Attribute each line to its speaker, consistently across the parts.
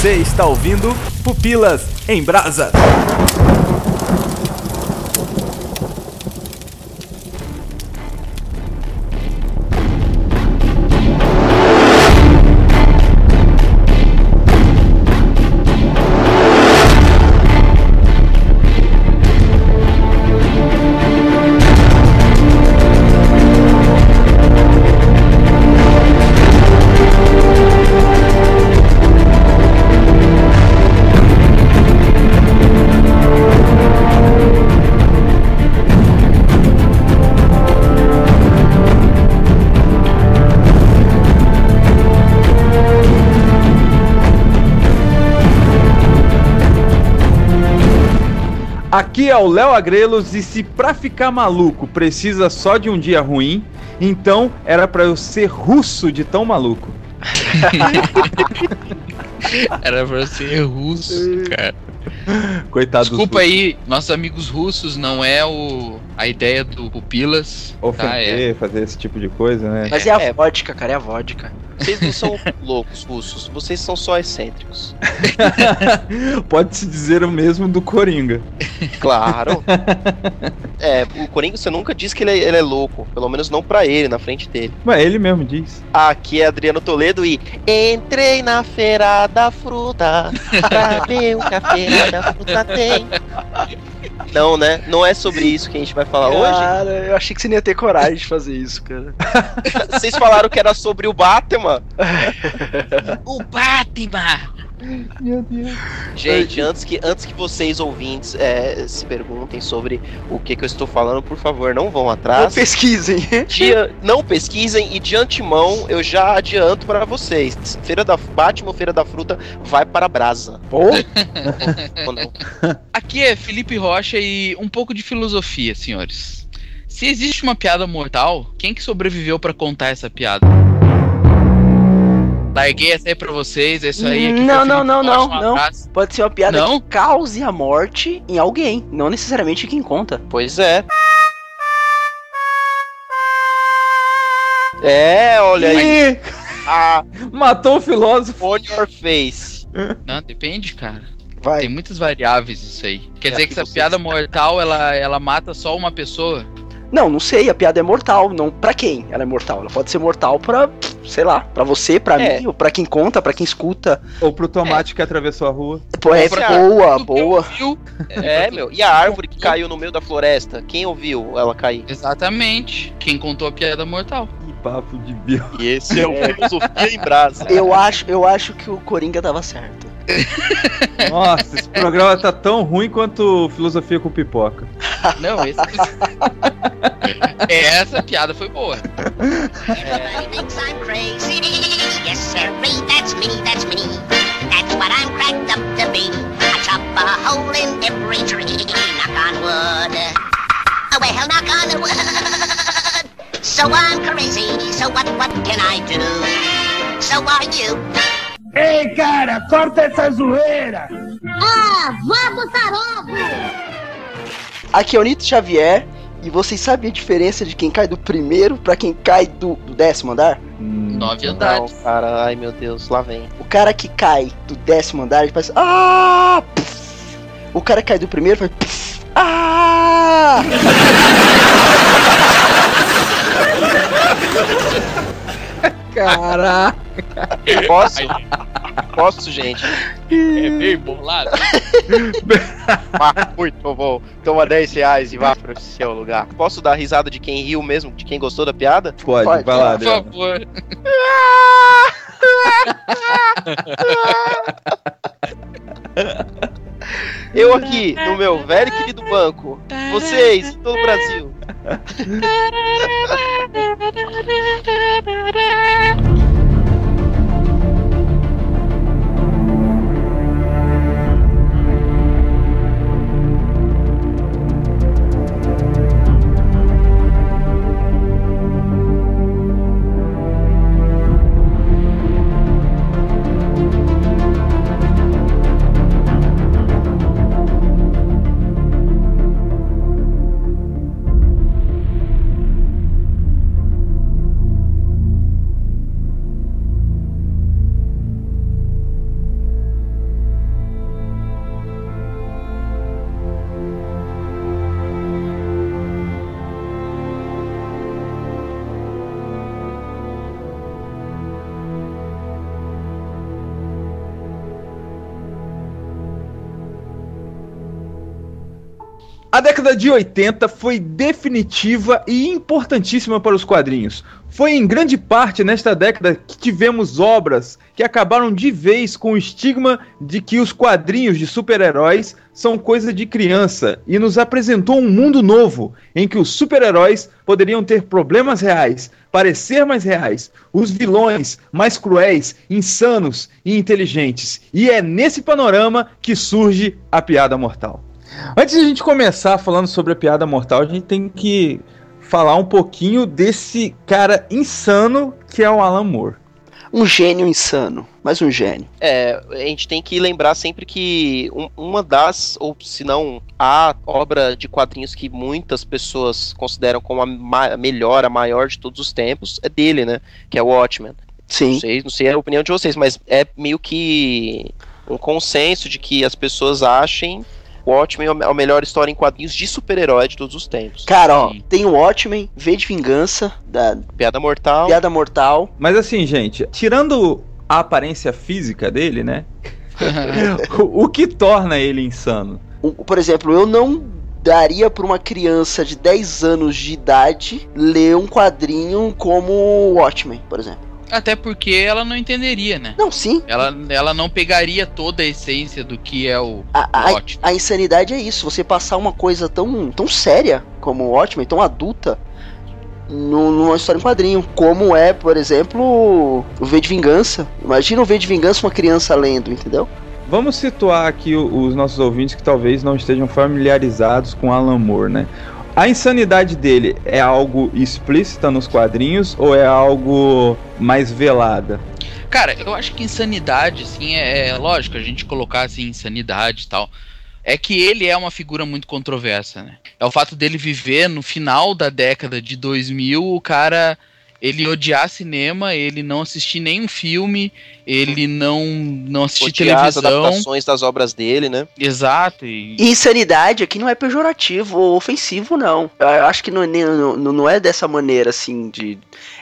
Speaker 1: Você está ouvindo Pupilas em Brasa. Aqui é o Léo Agrelos e se pra ficar maluco precisa só de um dia ruim, então era pra eu ser russo de tão maluco.
Speaker 2: Era pra ser russo, cara.
Speaker 1: Coitado
Speaker 2: Desculpa aí, nossos amigos russos, não é o a ideia do Pupilas.
Speaker 1: ofender,
Speaker 2: Tá, é.
Speaker 1: fazer esse tipo de coisa, né?
Speaker 3: Mas é a
Speaker 4: É.
Speaker 3: vodka, cara, é a vodka.
Speaker 4: Vocês não são loucos russos, vocês são só excêntricos.
Speaker 1: Pode-se dizer o mesmo do Coringa.
Speaker 4: Claro. É, o Coringa você nunca disse que ele é, ele é louco, pelo menos não pra ele, na frente dele.
Speaker 1: Mas ele mesmo diz.
Speaker 4: Aqui é Adriano Toledo e entrei na feira da fruta pra ver o que a feira da fruta tem. Não, né? Não é sobre isso que a gente vai falar hoje.
Speaker 3: Cara, eu achei que você não ia ter coragem de fazer isso, cara.
Speaker 4: Vocês falaram que era sobre o Batman.
Speaker 2: O Batman!
Speaker 1: Meu Deus.
Speaker 4: Gente, antes que, antes que vocês ouvintes é, se perguntem sobre o que, que eu estou falando, por favor, não vão
Speaker 3: Não
Speaker 4: atrás.
Speaker 3: pesquisem.
Speaker 4: De- não pesquisem e de antemão eu já adianto para vocês. Feira da Batman, Feira da Fruta vai para a brasa. Ou não?
Speaker 2: Aqui é Felipe Rocha e um pouco de filosofia, senhores. Se existe uma piada mortal, quem que sobreviveu pra contar essa piada? Larguei essa aí pra vocês, é isso aí.
Speaker 3: Não, não, não, não, não. Pode ser uma piada
Speaker 2: Não?
Speaker 3: que cause a morte em alguém, não necessariamente quem conta.
Speaker 4: Pois é. É, olha aí.
Speaker 1: Ih,
Speaker 4: Ah,
Speaker 1: matou o filósofo.
Speaker 4: on your face.
Speaker 2: Não, depende, cara.
Speaker 3: Vai.
Speaker 2: Tem muitas variáveis isso aí. Quer
Speaker 4: É,
Speaker 2: dizer que
Speaker 4: que
Speaker 2: essa piada mortal, ela, ela mata só uma pessoa?
Speaker 3: Não, não sei, a piada é mortal, não pra quem ela é mortal. Ela pode ser mortal pra, sei lá, pra você, pra
Speaker 4: É.
Speaker 3: mim, ou pra quem conta, pra quem escuta.
Speaker 1: Ou pro tomate que atravessou a rua.
Speaker 3: Pô, é
Speaker 4: pra-
Speaker 3: boa, boa.
Speaker 2: ouviu?
Speaker 4: É, meu. E a árvore que caiu no meio da floresta? Quem ouviu ela cair?
Speaker 2: Exatamente. Quem contou a piada mortal.
Speaker 1: Que papo de Bill.
Speaker 4: E esse é o Filosofia em Brasa.
Speaker 3: Eu acho, eu acho que o Coringa tava certo.
Speaker 1: Nossa, esse programa tá tão ruim quanto filosofia com pipoca.
Speaker 2: Não, esse... Essa piada foi boa.
Speaker 5: Everybody thinks I'm crazy. Yes, sir, that's me, that's me. That's what I'm cracked up to be. I chop a hole in every tree. Knock on wood. Oh, well, knock on wood. So I'm crazy. So what, what can I do? So are you.
Speaker 6: Ei, cara, corta essa zoeira!
Speaker 5: Ah, vamos, tarobo!
Speaker 3: Aqui é o Nito Xavier. E vocês sabem a diferença de quem cai do primeiro pra quem cai do, do décimo andar?
Speaker 1: Hum,
Speaker 2: Nove
Speaker 4: Não,
Speaker 2: andares.
Speaker 4: cara, ai meu Deus, lá vem.
Speaker 3: O cara que cai do décimo andar, ele faz. Ah! O cara que cai do primeiro faz. Ah!
Speaker 1: Caraca.
Speaker 4: Posso? Posso, gente?
Speaker 2: É bem bolado.
Speaker 4: Muito bom. Toma 10 reais e vá pro seu lugar. Posso dar risada de quem riu mesmo, de quem gostou da piada?
Speaker 1: Pode,
Speaker 3: Pode,
Speaker 1: vai lá,
Speaker 2: Por
Speaker 1: Adriano.
Speaker 2: favor.
Speaker 4: Eu aqui, no meu velho querido banco. Vocês, todo o Brasil.
Speaker 1: A década de 80 foi definitiva e importantíssima para os quadrinhos. Foi em grande parte nesta década que tivemos obras que acabaram de vez com o estigma de que os quadrinhos de super-heróis são coisa de criança e nos apresentou um mundo novo em que os super-heróis poderiam ter problemas reais, parecer mais reais, os vilões mais cruéis, insanos e inteligentes. E é nesse panorama que surge a piada mortal. Antes de a gente começar falando sobre a piada mortal, a gente tem que falar um pouquinho desse cara insano que é o Alan Moore.
Speaker 3: Um gênio insano, mas um gênio.
Speaker 4: É, a gente tem que lembrar sempre que um- uma das, ou se não a obra de quadrinhos que muitas pessoas consideram como a melhor, a maior de todos os tempos, é dele, né? Que é o Watchmen. Não
Speaker 3: Sim.
Speaker 4: sei, não sei a opinião de vocês, mas é meio que um consenso de que as pessoas achem Watchmen é a melhor história em quadrinhos de super-herói de todos os tempos.
Speaker 3: Cara, ó,
Speaker 2: Sim.
Speaker 3: tem o Watchmen, V de Vingança, da
Speaker 4: Piada Mortal.
Speaker 3: Piada Mortal.
Speaker 1: Mas assim, gente, tirando a aparência física dele, né? o, o que torna ele insano?
Speaker 3: O- por exemplo, eu não daria pra uma criança de 10 anos de idade ler um quadrinho como o Watchmen, por exemplo.
Speaker 2: Até porque ela não entenderia, né?
Speaker 3: Não, sim.
Speaker 2: Ela, ela não pegaria toda a essência do que é o,
Speaker 3: A, a-
Speaker 2: o
Speaker 3: a insanidade é isso, você passar uma coisa tão, tão séria como o Watchmen, tão adulta, nu- numa história em quadrinho. Como é, por exemplo, o V de Vingança. Imagina o V de Vingança uma criança lendo, entendeu?
Speaker 1: Vamos situar aqui os nossos ouvintes que talvez não estejam familiarizados com Alan Moore, né? A insanidade dele é algo explícita nos quadrinhos ou é algo mais velada?
Speaker 2: Cara, eu acho que insanidade, assim, é, é lógico a gente colocar assim, insanidade e tal. É que ele é uma figura muito controversa, né? É o fato dele viver no final da década de 2000, o cara ele odiar cinema, ele não assistir nenhum filme, ele não não assistir
Speaker 4: odiar as
Speaker 2: televisão.
Speaker 4: adaptações das obras dele, né?
Speaker 2: Exato. E,
Speaker 3: insanidade aqui não é pejorativo ou ofensivo, não. Eu acho que não, é não, não é dessa maneira, assim, de...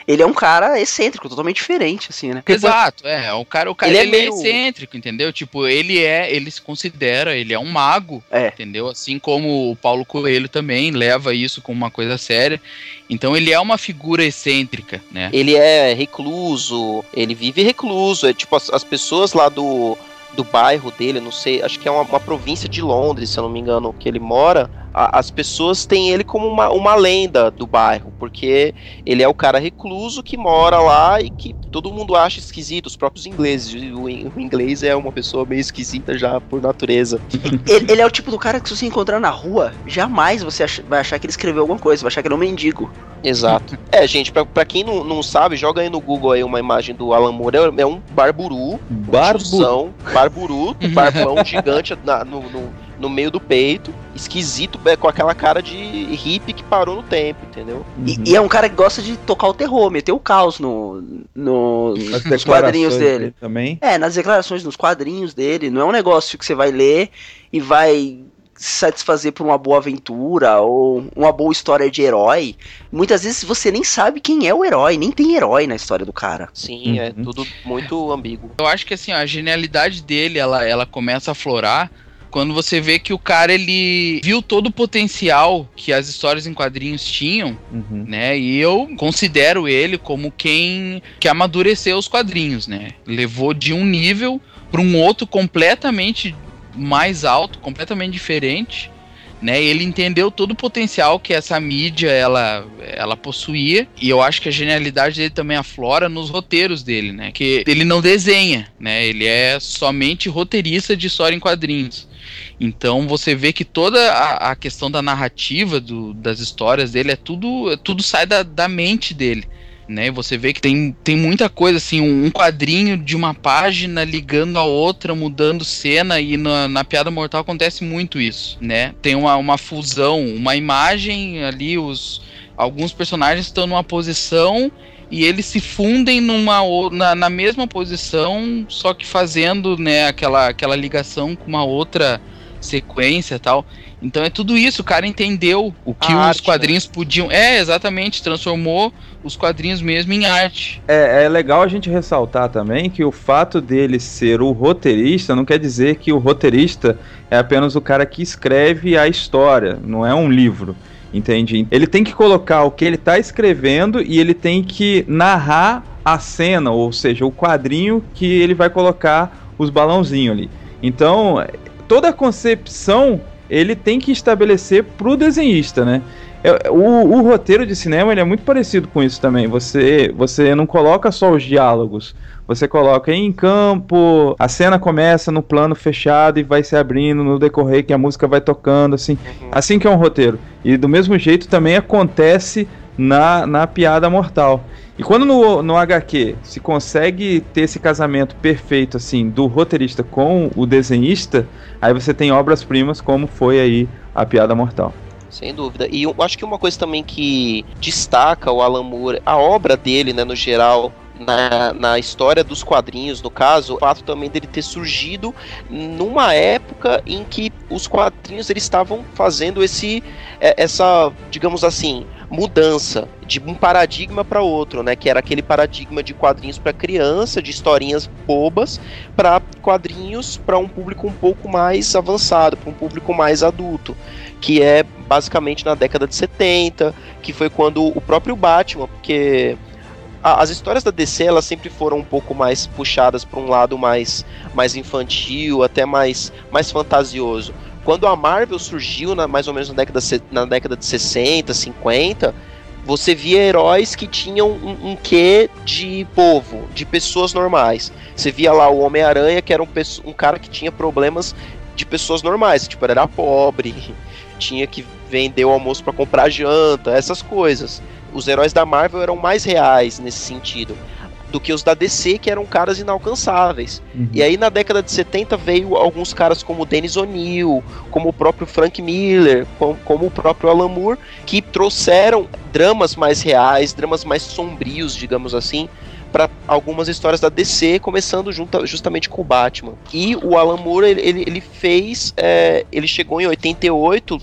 Speaker 3: Ele é um cara excêntrico, totalmente diferente, assim, né?
Speaker 2: Exato, é. O cara, o cara
Speaker 4: Ele é
Speaker 2: ele é,
Speaker 4: meio-
Speaker 2: excêntrico, entendeu? Tipo, ele é, ele se considera, ele é um mago,
Speaker 3: É.
Speaker 2: entendeu? Assim como o Paulo Coelho também leva isso como uma coisa séria. Então ele é uma figura excêntrica, né?
Speaker 4: Ele é recluso, ele vive recluso. É tipo, as, as pessoas lá do, do bairro dele, não sei, acho que é uma, uma província de Londres, se eu não me engano, que ele mora. A- as pessoas têm ele como uma, uma lenda do bairro, porque ele é o cara recluso que mora lá e que todo mundo acha esquisito, os próprios ingleses. O, o inglês é uma pessoa meio esquisita já por natureza.
Speaker 3: Ele, ele é o tipo do cara que se você encontrar na rua, jamais você ach- vai achar que ele escreveu alguma coisa, vai achar que ele é um mendigo.
Speaker 4: Exato. É, gente, pra, pra quem não, não sabe, joga aí no Google aí uma imagem do Alan Moore. É, é um barburu,
Speaker 1: Barbu.
Speaker 4: tiozão, barburu, barbão gigante na- no, no, no meio do peito, esquisito, é, com aquela cara de hippie que parou no tempo, entendeu?
Speaker 3: E,
Speaker 1: Uhum.
Speaker 3: e é um cara que gosta de tocar o terror, meter o caos no, no,
Speaker 1: As
Speaker 3: nos quadrinhos
Speaker 1: declarações
Speaker 3: dele.
Speaker 1: também.
Speaker 3: É, nas declarações, nos quadrinhos dele. Não é um negócio que você vai ler e vai se satisfazer por uma boa aventura ou uma boa história de herói. Muitas vezes você nem sabe quem é o herói, nem tem herói na história do cara.
Speaker 4: Sim, é
Speaker 1: Uhum.
Speaker 4: tudo muito ambíguo.
Speaker 2: Eu acho que assim, a genialidade dele, ela, ela começa a florar quando você vê que o cara ele viu todo o potencial que as histórias em quadrinhos tinham,
Speaker 1: Uhum.
Speaker 2: né? E eu considero ele como quem que amadureceu os quadrinhos, né? Levou de um nível para um outro completamente mais alto, completamente diferente. Né, ele entendeu todo o potencial que essa mídia ela, ela possuía e eu acho que a genialidade dele também aflora nos roteiros dele, né? Que ele não desenha, né? Ele é somente roteirista de história em quadrinhos. Então você vê que toda a, a questão da narrativa do- das histórias dele é tudo, tudo sai da, da mente dele. Né, você vê que tem, tem muita coisa assim, um, um quadrinho de uma página ligando a outra, mudando cena, e na, na Piada Mortal acontece muito isso, né? Tem uma, uma fusão, uma imagem ali, os alguns personagens estão numa posição e eles se fundem numa na, na mesma posição, só que fazendo né, aquela, aquela ligação com uma outra sequência tal. Então é tudo isso, o cara entendeu o que
Speaker 4: A
Speaker 2: os
Speaker 4: arte,
Speaker 2: quadrinhos podiam. É, exatamente, transformou os quadrinhos mesmo em arte.
Speaker 1: É, é legal a gente ressaltar também que o fato dele ser o roteirista não quer dizer que o roteirista é apenas o cara que escreve a história, não é um livro. Entende? Ele tem que colocar o que ele está escrevendo e ele tem que narrar a cena, ou seja, o quadrinho que ele vai colocar os balãozinhos ali. Então, toda a concepção ele tem que estabelecer pro desenhista, né? É, O, o roteiro de cinema ele é muito parecido com isso também. Você, você não coloca só os diálogos. Você coloca em campo, a cena começa no plano fechado e vai se abrindo no decorrer que a música vai tocando, assim. Assim que é um roteiro. E do mesmo jeito também acontece na, na piada mortal. E quando no, no HQ se consegue ter esse casamento perfeito, assim, do roteirista com o desenhista, aí você tem obras-primas como foi aí a piada mortal.
Speaker 4: Sem dúvida. E eu acho que uma coisa também que destaca o Alan Moore, a obra dele, né, no geral, na, na história dos quadrinhos, no caso, o fato também dele ter surgido numa época em que os quadrinhos eles estavam fazendo esse é, essa, digamos assim, mudança de um paradigma para outro, né, que era aquele paradigma de quadrinhos para criança, de historinhas bobas, para quadrinhos para um público um pouco mais avançado, para um público mais adulto, que é basicamente na década de 70, que foi quando o próprio Batman, porque a- as histórias da DC elas sempre foram um pouco mais puxadas para um lado mais, mais infantil, até mais, mais fantasioso. Quando a Marvel surgiu, na, mais ou menos na década, na década de 60, 50, você via heróis que tinham um, um quê de povo, de pessoas normais. Você via lá o Homem-Aranha, que era um, um cara que tinha problemas de pessoas normais, tipo, era pobre, tinha que vender o almoço para comprar janta, essas coisas os heróis da Marvel eram mais reais nesse sentido do que os da DC, que eram caras inalcançáveis. E aí na década de 70 veio alguns caras como o Dennis O'Neill, como o próprio Frank Miller, com- como, o próprio Alan Moore, que trouxeram dramas mais reais, dramas mais sombrios, digamos assim, para algumas histórias da DC, começando junta- justamente com o Batman. E o Alan Moore, ele, ele, ele fez, é, ele chegou em 88,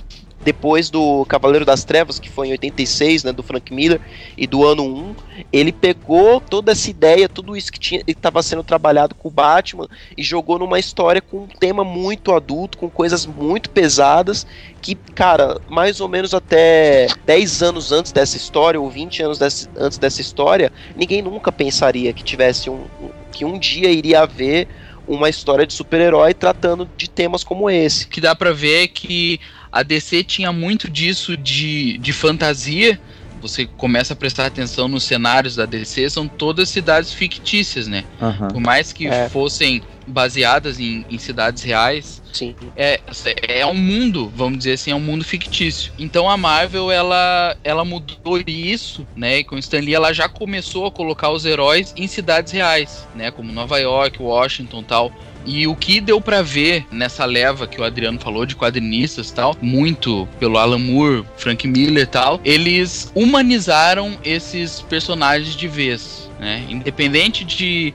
Speaker 4: depois do Cavaleiro das Trevas, que foi em 86, né, do Frank Miller, e do ano 1, ele pegou toda essa ideia, tudo isso que estava sendo trabalhado com o Batman e jogou numa história com um tema muito adulto, com coisas muito pesadas, que, cara, mais ou menos até 10 anos antes dessa história, ou 20 anos desse- antes dessa história, ninguém nunca pensaria que tivesse um, que um dia iria haver uma história de super-herói tratando de temas como esse.
Speaker 2: Que dá pra ver que a DC tinha muito disso de, de fantasia. Você começa a prestar atenção nos cenários da DC, são todas cidades fictícias, né?
Speaker 1: Aham.
Speaker 2: Por mais que
Speaker 4: É.
Speaker 2: fossem baseadas em, em cidades reais,
Speaker 4: Sim.
Speaker 2: é, é um mundo, vamos dizer assim, é um mundo fictício. Então a Marvel, ela, ela mudou isso, né? E com o Stan Lee, ela já começou a colocar os heróis em cidades reais, né? Como Nova York, Washington tal. E o que deu pra ver nessa leva que o Adriano falou de quadrinistas e tal, muito pelo Alan Moore, Frank Miller e tal, eles humanizaram esses personagens de vez, né? Independente de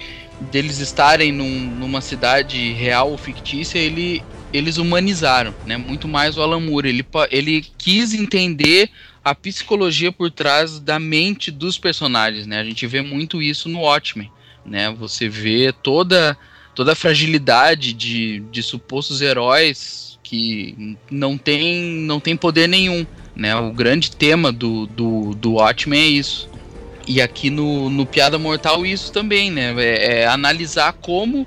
Speaker 2: deles estarem num- numa cidade real ou fictícia, ele, eles humanizaram, né? Muito mais o Alan Moore. Ele, ele quis entender a psicologia por trás da mente dos personagens, né? A gente vê muito isso no Watchmen, né? Você vê toda toda a fragilidade de, de supostos heróis que não tem não tem poder nenhum, né? O grande tema do, do, do Watchmen é isso. E aqui no, no Piada Mortal isso também, né? É, é analisar como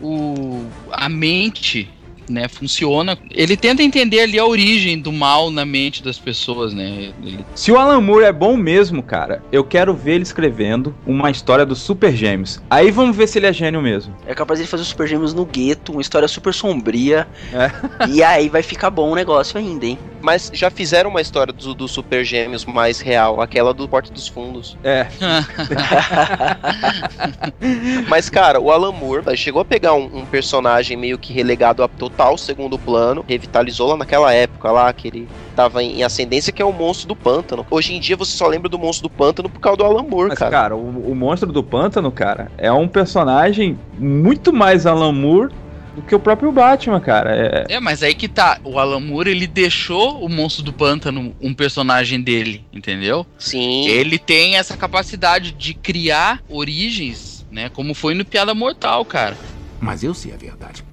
Speaker 2: o, a mente né, funciona. Ele tenta entender ali a origem do mal na mente das pessoas, né? Ele-
Speaker 1: Se o Alan Moore é bom mesmo, cara, eu quero ver ele escrevendo uma história dos Super Gêmeos. Aí vamos ver se ele é gênio mesmo.
Speaker 3: É capaz de fazer os Super Gêmeos no gueto, uma história super sombria.
Speaker 1: É.
Speaker 3: E aí vai ficar bom o negócio ainda, hein?
Speaker 4: Mas já fizeram uma história do, do Super Gêmeos mais real, aquela do Porte dos Fundos.
Speaker 1: É.
Speaker 4: Mas, cara, o Alan Moore chegou a pegar um, um personagem meio que relegado a total segundo plano, revitalizou lá naquela época lá, que ele tava em, em ascendência, que é o monstro do pântano. Hoje em dia você só lembra do monstro do pântano por causa do Alan Moore,
Speaker 1: Mas,
Speaker 4: cara.
Speaker 1: cara, o, o Monstro do Pântano, cara, é um personagem muito mais Alan Moore do que o próprio Batman, cara. É,
Speaker 2: É, mas aí que tá. O Alan Moore, ele deixou o Monstro do Pântano um personagem dele, entendeu?
Speaker 4: Sim.
Speaker 2: Ele tem essa capacidade de criar origens, né? Como foi no Piada Mortal, cara.
Speaker 7: Mas eu sei a verdade.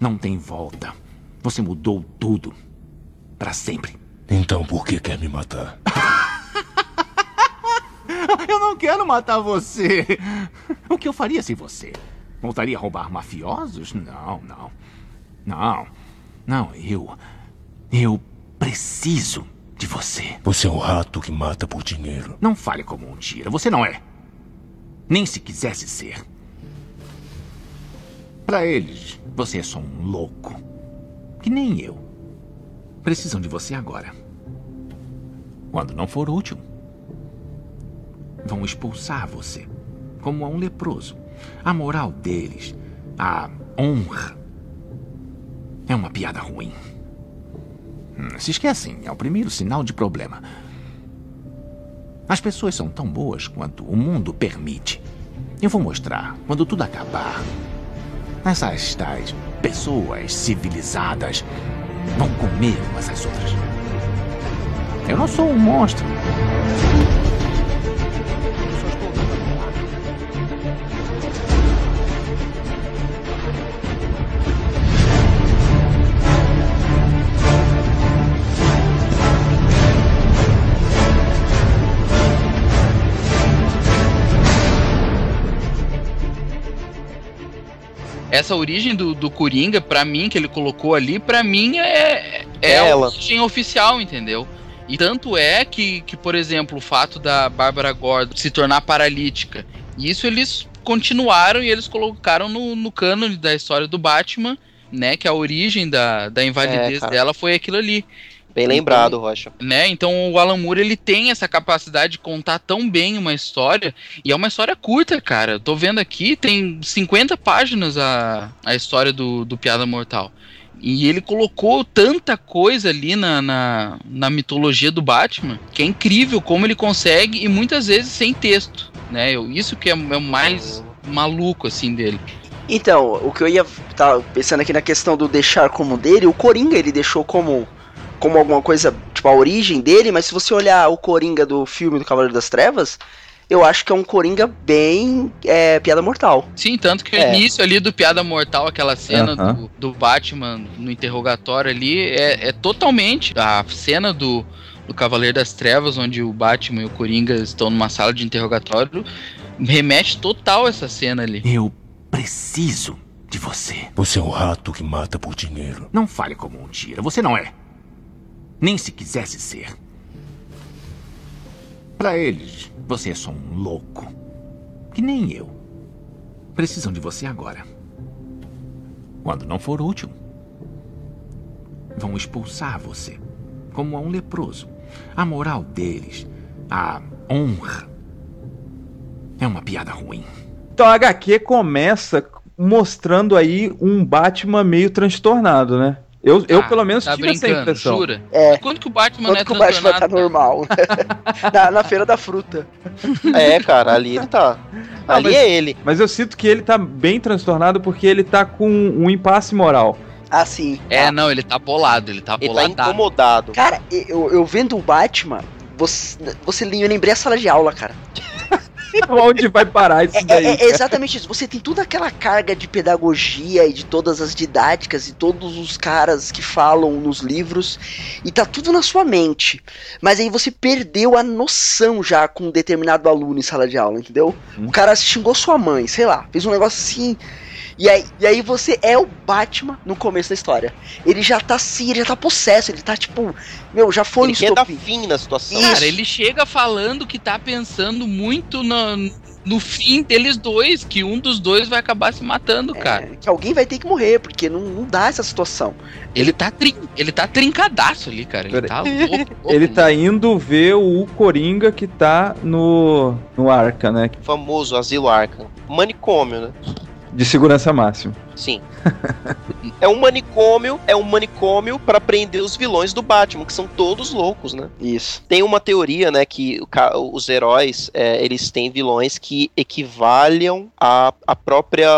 Speaker 7: Não tem volta. Você mudou tudo. Pra sempre.
Speaker 8: Então por que quer me matar?
Speaker 7: Eu não quero matar você. O que eu faria sem você? Voltaria a roubar mafiosos? Não, não. Não. Não, eu. Eu preciso de você.
Speaker 8: Você é um rato que mata por dinheiro.
Speaker 7: Não fale como um tira. Você não é. Nem se quisesse ser. Pra eles, você é só um louco. Que nem eu. Precisam de você agora. Quando não for útil, vão expulsar você, como a um leproso. A moral deles, a honra, é uma piada ruim. Hum, Se esquecem, é o primeiro sinal de problema. As pessoas são tão boas quanto o mundo permite. Eu vou mostrar quando tudo acabar. Essas tais pessoas civilizadas vão comer umas às outras. Eu não sou um monstro. Eu só estou
Speaker 2: Essa origem do, do Coringa, pra mim, que ele colocou ali, pra mim é, é
Speaker 4: É
Speaker 2: a
Speaker 4: ela.
Speaker 2: origem oficial, entendeu? E tanto é que, que, por exemplo, o fato da Bárbara Gordon se tornar paralítica, isso eles continuaram e eles colocaram no, no cânone da história do Batman, né? Que a origem da, da invalidez
Speaker 4: É,
Speaker 2: dela foi aquilo ali.
Speaker 4: Bem lembrado, Rocha.
Speaker 2: né? Então o Alan Moore ele tem essa capacidade de contar tão bem uma história e é uma história curta, cara. Eu tô vendo aqui, tem 50 páginas a, a história do, do Piada Mortal. E ele colocou tanta coisa ali na, na, na mitologia do Batman que é incrível como ele consegue e muitas vezes sem texto, né? Eu- Isso que é, é o mais maluco assim dele.
Speaker 3: Então, o que eu ia tá pensando aqui na questão do deixar como dele, o Coringa ele deixou como como alguma coisa, tipo a origem dele, mas se você olhar o Coringa do filme do Cavaleiro das Trevas, eu acho que é um Coringa bem é, piada mortal.
Speaker 2: Sim, tanto que
Speaker 4: É.
Speaker 2: o início ali do Piada Mortal, aquela cena
Speaker 1: Aham.
Speaker 2: do, do Batman no interrogatório ali, é, é totalmente a cena do, do Cavaleiro das Trevas, onde o Batman e o Coringa estão numa sala de interrogatório, remete total essa cena ali.
Speaker 7: Eu preciso de você.
Speaker 8: Você é um rato que mata por dinheiro.
Speaker 7: Não fale como um tira. Você não é. Nem se quisesse ser. Pra eles, você é só um louco. Que nem eu. Precisam de você agora. Quando não for útil, vão expulsar você, como a um leproso. A moral deles, a honra, é uma piada ruim.
Speaker 1: Então a HQ começa mostrando aí um Batman meio transtornado, né? Eu, eu
Speaker 2: Ah,
Speaker 1: pelo menos
Speaker 2: tá
Speaker 1: tive essa impressão.
Speaker 2: jura?
Speaker 3: É.
Speaker 2: Quando que o Batman
Speaker 3: Quanto
Speaker 2: não é
Speaker 3: que o Batman tá normal? na, na feira da fruta.
Speaker 4: É, cara, ali ele tá.
Speaker 1: Ah,
Speaker 4: ali
Speaker 1: mas-
Speaker 4: é ele.
Speaker 1: Mas eu sinto que ele tá bem transtornado porque ele tá com um impasse moral.
Speaker 3: Ah, sim.
Speaker 2: É, não, ele tá bolado, ele tá
Speaker 4: Ele tá incomodado.
Speaker 3: Cara, eu, eu vendo o Batman, você, você eu lembrei a sala de aula, cara.
Speaker 1: Onde vai parar isso
Speaker 3: É,
Speaker 1: daí?
Speaker 3: é- é exatamente isso. Você tem toda aquela carga de pedagogia e de todas as didáticas e todos os caras que falam nos livros e tá tudo na sua mente. Mas aí você perdeu a noção já com um determinado aluno em sala de aula, entendeu?
Speaker 1: Hum.
Speaker 3: O cara xingou sua mãe, sei lá, fez um negócio assim. E aí, e aí você é o Batman no começo da história. Ele já tá assim, ele já tá possesso, ele tá tipo, meu, já foi
Speaker 4: Ele
Speaker 3: um
Speaker 4: quer dar fim na situação.
Speaker 3: Isso.
Speaker 2: Cara, ele chega falando que tá pensando muito no, no fim deles dois, que um dos dois vai acabar se matando, cara.
Speaker 3: É, que alguém vai ter que morrer, porque não, não dá essa situação.
Speaker 2: Ele tá, trin ele tá trincadaço ali, cara. Ele
Speaker 1: Pera-
Speaker 2: tá louco, louco,
Speaker 1: Ele tá indo ver o Coringa que tá no, no Arca, né?
Speaker 4: Famoso asilo Arkham. Manicômio, né?
Speaker 1: De segurança máxima.
Speaker 4: Sim. é um manicômio, é um manicômio para prender os vilões do Batman, que são todos loucos, né?
Speaker 3: Isso.
Speaker 4: Tem uma teoria, né, que os heróis, é, eles têm vilões que equivalem à, à própria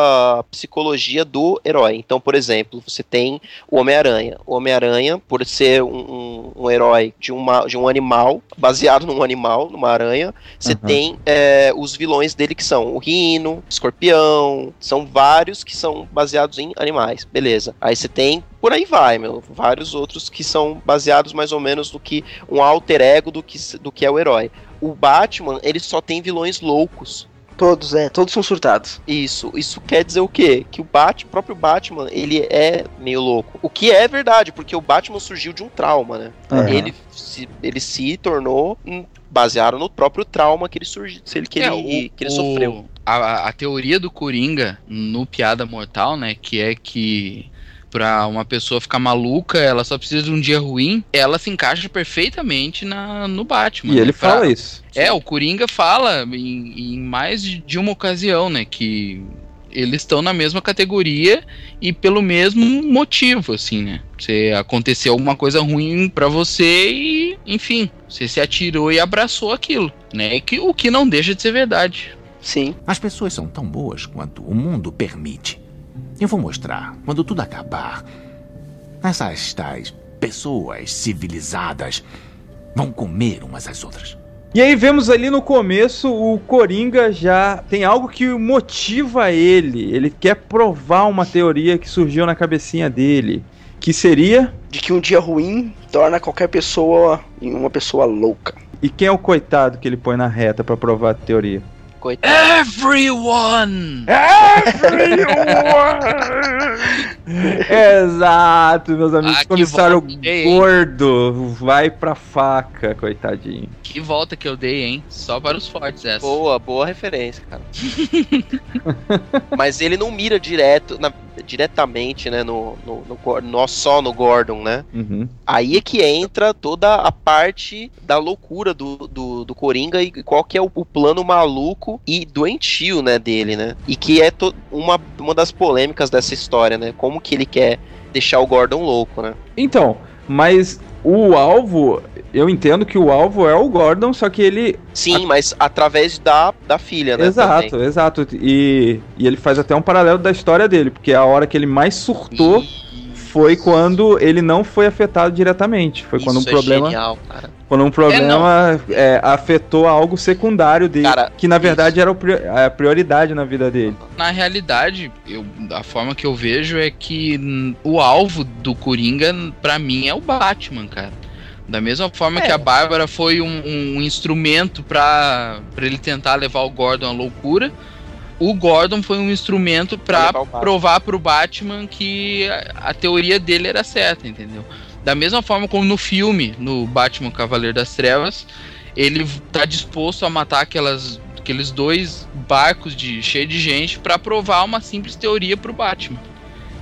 Speaker 4: psicologia do herói. Então, por exemplo, você tem o Homem-Aranha. O Homem-Aranha, por ser um, um- um herói de, uma, de um animal, baseado num animal, numa aranha, você
Speaker 1: Aham.
Speaker 4: tem é, os vilões dele que são o Rino, Escorpião, são vários que são baseados em animais, beleza. Aí você tem, por aí vai, meu, vários outros que são baseados mais ou menos no que um alter ego do que, do que é o herói. O Batman, ele só tem vilões loucos.
Speaker 3: Todos, é, todos são surtados.
Speaker 4: Isso, isso quer dizer o quê? Que o Bat, próprio Batman, ele é meio louco. O que é verdade, porque o Batman surgiu de um trauma, né?
Speaker 1: Aham.
Speaker 4: Ele, se, ele se tornou baseado no próprio trauma que ele surgiu, que ele,
Speaker 2: É,
Speaker 4: que ele sofreu.
Speaker 2: A, a teoria do Coringa no Piada Mortal, né? Que é que pra uma pessoa ficar maluca, ela só precisa de um dia ruim, ela se encaixa perfeitamente na, no Batman.
Speaker 1: E
Speaker 2: né?
Speaker 1: ele
Speaker 2: Pra-
Speaker 1: fala isso.
Speaker 2: É, o Coringa fala em, em mais de uma ocasião, né? Que eles estão na mesma categoria e pelo mesmo motivo, assim, né? Você aconteceu alguma coisa ruim pra você e, enfim, você se atirou e abraçou aquilo, né? E que, o que não deixa de ser verdade.
Speaker 3: Sim.
Speaker 7: As pessoas são tão boas quanto o mundo permite. Eu vou mostrar quando tudo acabar. Essas tais pessoas civilizadas vão comer umas às outras.
Speaker 1: E aí vemos ali no começo o Coringa já tem algo que motiva ele. Ele quer provar uma teoria que surgiu na cabecinha dele. Que seria.
Speaker 3: De que um dia ruim torna qualquer pessoa em uma pessoa louca.
Speaker 1: E quem é o coitado que ele põe na reta pra provar a teoria?
Speaker 4: Coitado.
Speaker 2: Everyone!
Speaker 1: Exato, meus amigos.
Speaker 2: Ah, que
Speaker 1: comissário
Speaker 2: volta,
Speaker 1: gordo vai pra faca, coitadinho.
Speaker 2: Que volta que eu dei, hein? Só para os fortes essa.
Speaker 4: Boa, boa referência, cara. Mas ele não mira direto, na- diretamente, né, no, no, no no- só no Gordon, né?
Speaker 1: Uhum.
Speaker 4: Aí é que entra toda a parte da loucura do, do, do Coringa e qual que é o, o plano maluco e doentio, né, dele, né? E que é uma, uma das polêmicas dessa história, né? Como que ele quer deixar o Gordon louco, né?
Speaker 1: Então, mas o alvo, eu entendo que o alvo é o Gordon, só que ele.
Speaker 4: Sim, mas através da, da filha, né?
Speaker 1: exato,
Speaker 4: também.
Speaker 1: exato. E, e ele faz até um paralelo da história dele, porque a hora que ele mais surtou foi quando ele não foi afetado diretamente. Foi quando um
Speaker 4: Isso é
Speaker 1: problema.
Speaker 4: genial, cara.
Speaker 1: Quando um problema é, afetou algo secundário dele,
Speaker 4: Cara,
Speaker 1: que na verdade era o pri- a prioridade na vida dele.
Speaker 2: Na realidade, eu, a forma que eu vejo é que o alvo do Coringa, pra mim, é o Batman, cara. Da mesma forma
Speaker 4: É.
Speaker 2: que a Bárbara foi um, um instrumento pra pra ele tentar levar o Gordon à loucura, o Gordon foi um instrumento
Speaker 4: Batman.
Speaker 2: provar pro Batman que a, a teoria dele era certa, entendeu? Da mesma forma como no filme, no Batman Cavaleiro das Trevas, ele tá disposto a matar aquelas, aqueles dois barcos de cheio de gente pra provar uma simples teoria pro Batman.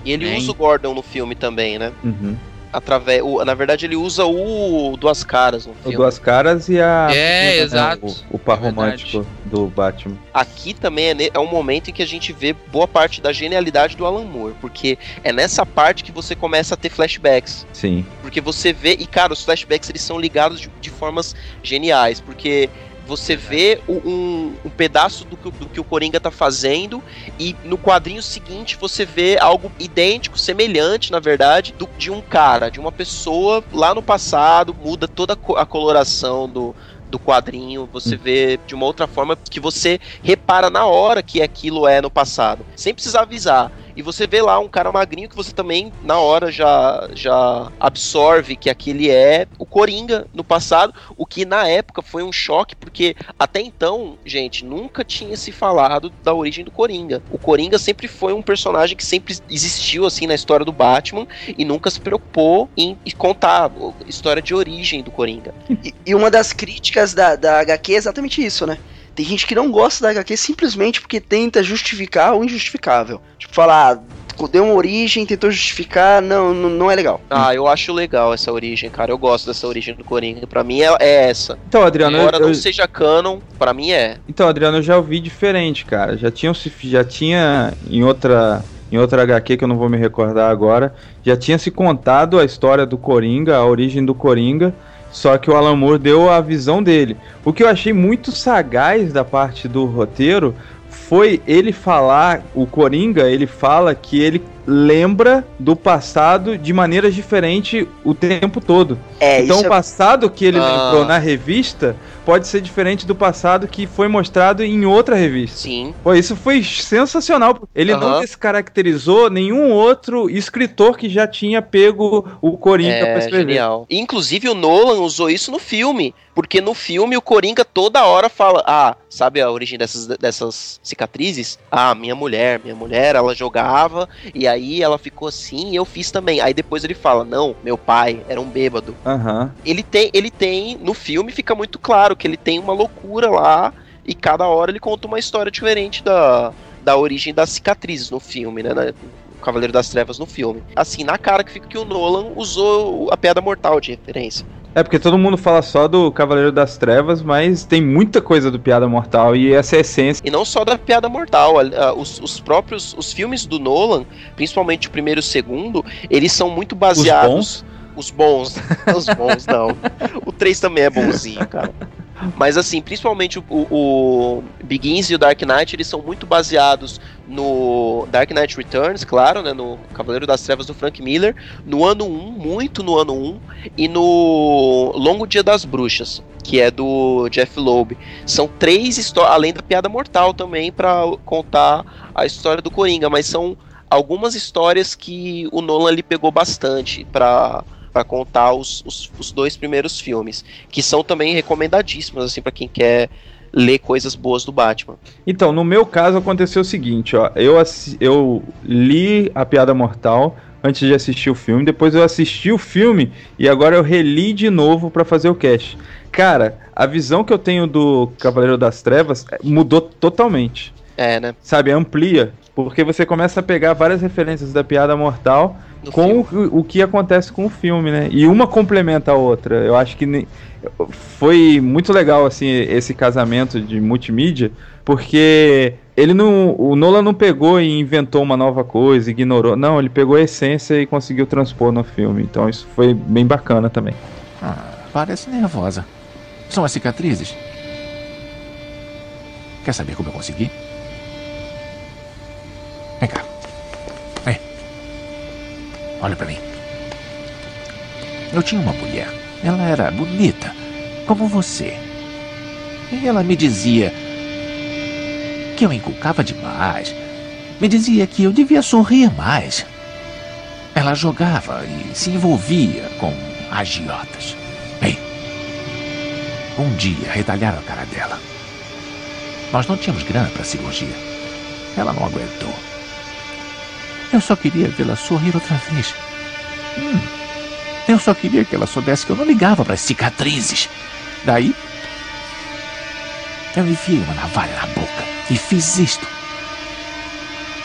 Speaker 4: E ele
Speaker 2: Tem.
Speaker 4: usa o Gordon no filme também, né?
Speaker 1: Uhum.
Speaker 4: Através, o- na verdade, ele usa o Duas Caras no
Speaker 1: O
Speaker 4: filme.
Speaker 1: Duas Caras e a.
Speaker 2: É,
Speaker 1: né,
Speaker 2: exato.
Speaker 1: O, o par
Speaker 2: É
Speaker 1: romântico do Batman.
Speaker 4: Aqui também é, ne- é um momento em que a gente vê boa parte da genialidade do Alan Moore, porque é nessa parte que você começa a ter flashbacks.
Speaker 1: Sim.
Speaker 4: Porque você vê, e cara, os flashbacks eles são ligados de, de formas geniais, porque você vê um, um pedaço do que, o- do que o Coringa tá fazendo, e no quadrinho seguinte você vê algo idêntico, semelhante, na verdade, do- de um cara, de uma pessoa lá no passado, muda toda a, co- a coloração do. Do quadrinho, você vê de uma outra forma que você repara na hora que aquilo é no passado, sem precisar avisar. E você vê lá um cara magrinho que você também, na hora, já, já absorve que aquele é o Coringa no passado, o que na época foi um choque, porque até então, gente, nunca tinha se falado da origem do Coringa. O Coringa sempre foi um personagem que sempre existiu, assim, na história do Batman, e nunca se preocupou em contar a história de origem do Coringa.
Speaker 3: E, e uma das críticas da, da HQ é exatamente isso, né? Tem gente que não gosta da HQ simplesmente porque tenta justificar o injustificável. Tipo, falar, ah, deu uma origem, tentou justificar, não, não, não é legal.
Speaker 4: Ah, eu acho legal essa origem, cara. Eu gosto dessa origem do Coringa. Pra mim é, é essa.
Speaker 1: Então, Adriano,
Speaker 4: Embora
Speaker 1: eu,
Speaker 4: não
Speaker 1: eu-
Speaker 4: seja canon, pra mim é.
Speaker 1: então, Adriano, eu já ouvi diferente, cara. Já tinha, se- já tinha em outra em outra HQ que eu não vou me recordar agora, já tinha se contado a história do Coringa, a origem do Coringa, só que o Alan Moore deu a visão dele. O que eu achei muito sagaz da parte do roteiro foi ele falar, o Coringa, ele fala que ele lembra do passado de maneiras diferentes o tempo todo.
Speaker 3: É,
Speaker 1: então
Speaker 3: isso
Speaker 1: o passado que ele
Speaker 4: Ah.
Speaker 1: lembrou na revista pode ser diferente do passado que foi mostrado em outra revista.
Speaker 4: Sim.
Speaker 1: Pô, isso foi sensacional. Ele não descaracterizou nenhum outro escritor que já tinha pego o Coringa pra
Speaker 4: É
Speaker 1: escrever.
Speaker 4: genial. Inclusive o Nolan usou isso no filme, porque no filme o Coringa toda hora fala: "Ah, sabe a origem dessas, dessas cicatrizes? Ah, minha mulher, minha mulher, ela jogava e aí ela ficou assim, e eu fiz também". Aí depois ele fala: "Não, meu pai era um bêbado".
Speaker 1: Aham.
Speaker 4: Ele tem, ele tem no filme fica muito claro que ele tem uma loucura lá e cada hora ele conta uma história diferente da da origem das cicatrizes no filme, né? na- o Cavaleiro das Trevas no filme. Assim, na cara que fica que o Nolan usou a piada mortal de referência.
Speaker 1: É porque todo mundo fala só do Cavaleiro das Trevas, mas tem muita coisa do Piada Mortal e essa é a essência.
Speaker 4: E não só da piada mortal, a- a- os, os próprios os filmes do Nolan, principalmente o primeiro e o segundo, eles são muito baseados. Os bons. Os bons, não. O 3 também é bonzinho, cara. Mas assim, principalmente o, o- Begins e o Dark Knight, eles são muito baseados no Dark Knight Returns, claro, né, no Cavaleiro das Trevas do Frank Miller, no ano 1, muito no ano 1, e no Longo Dia das Bruxas, que é do Jeff Loeb. São três histórias, além da piada mortal também, pra contar a história do Coringa, mas são algumas histórias que o Nolan ali pegou bastante pra para contar os, os, os dois primeiros filmes, que são também recomendadíssimos assim para quem quer ler coisas boas do Batman.
Speaker 1: Então, no meu caso aconteceu o seguinte, ó, eu, eu li a Piada Mortal antes de assistir o filme, depois eu assisti o filme e agora eu reli de novo pra fazer o cast. Cara, a visão que eu tenho do Cavaleiro das Trevas eh, mudou totalmente.
Speaker 4: É, né?
Speaker 1: Sabe, amplia, porque você começa a pegar várias referências da Piada Mortal
Speaker 4: No
Speaker 1: com o, o que acontece com o filme, né? E uma complementa a outra. Eu acho que ne- foi muito legal assim esse casamento de multimídia, porque ele não, o Nolan não pegou e inventou uma nova coisa, ignorou. Não, ele pegou a essência e conseguiu transpor no filme. Então isso foi bem bacana também.
Speaker 7: Ah, parece nervosa. São as cicatrizes? Quer saber como eu consegui? Olha pra mim. Eu tinha uma mulher. Ela era bonita, como você. E ela me dizia que eu inculcava demais. Me dizia que eu devia sorrir mais. Ela jogava e se envolvia com agiotas. Bem, um dia retalharam a cara dela. Nós não tínhamos grana para cirurgia. Ela não aguentou. Eu só queria vê-la sorrir outra vez. Hum, eu só queria que ela soubesse que eu não ligava para as cicatrizes. Daí, eu enfiei uma navalha na boca e fiz isto.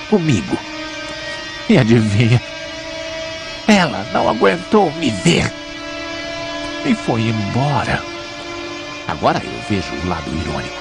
Speaker 7: Comigo. E adivinha? Ela não aguentou me ver. E foi embora. Agora eu vejo o lado irônico.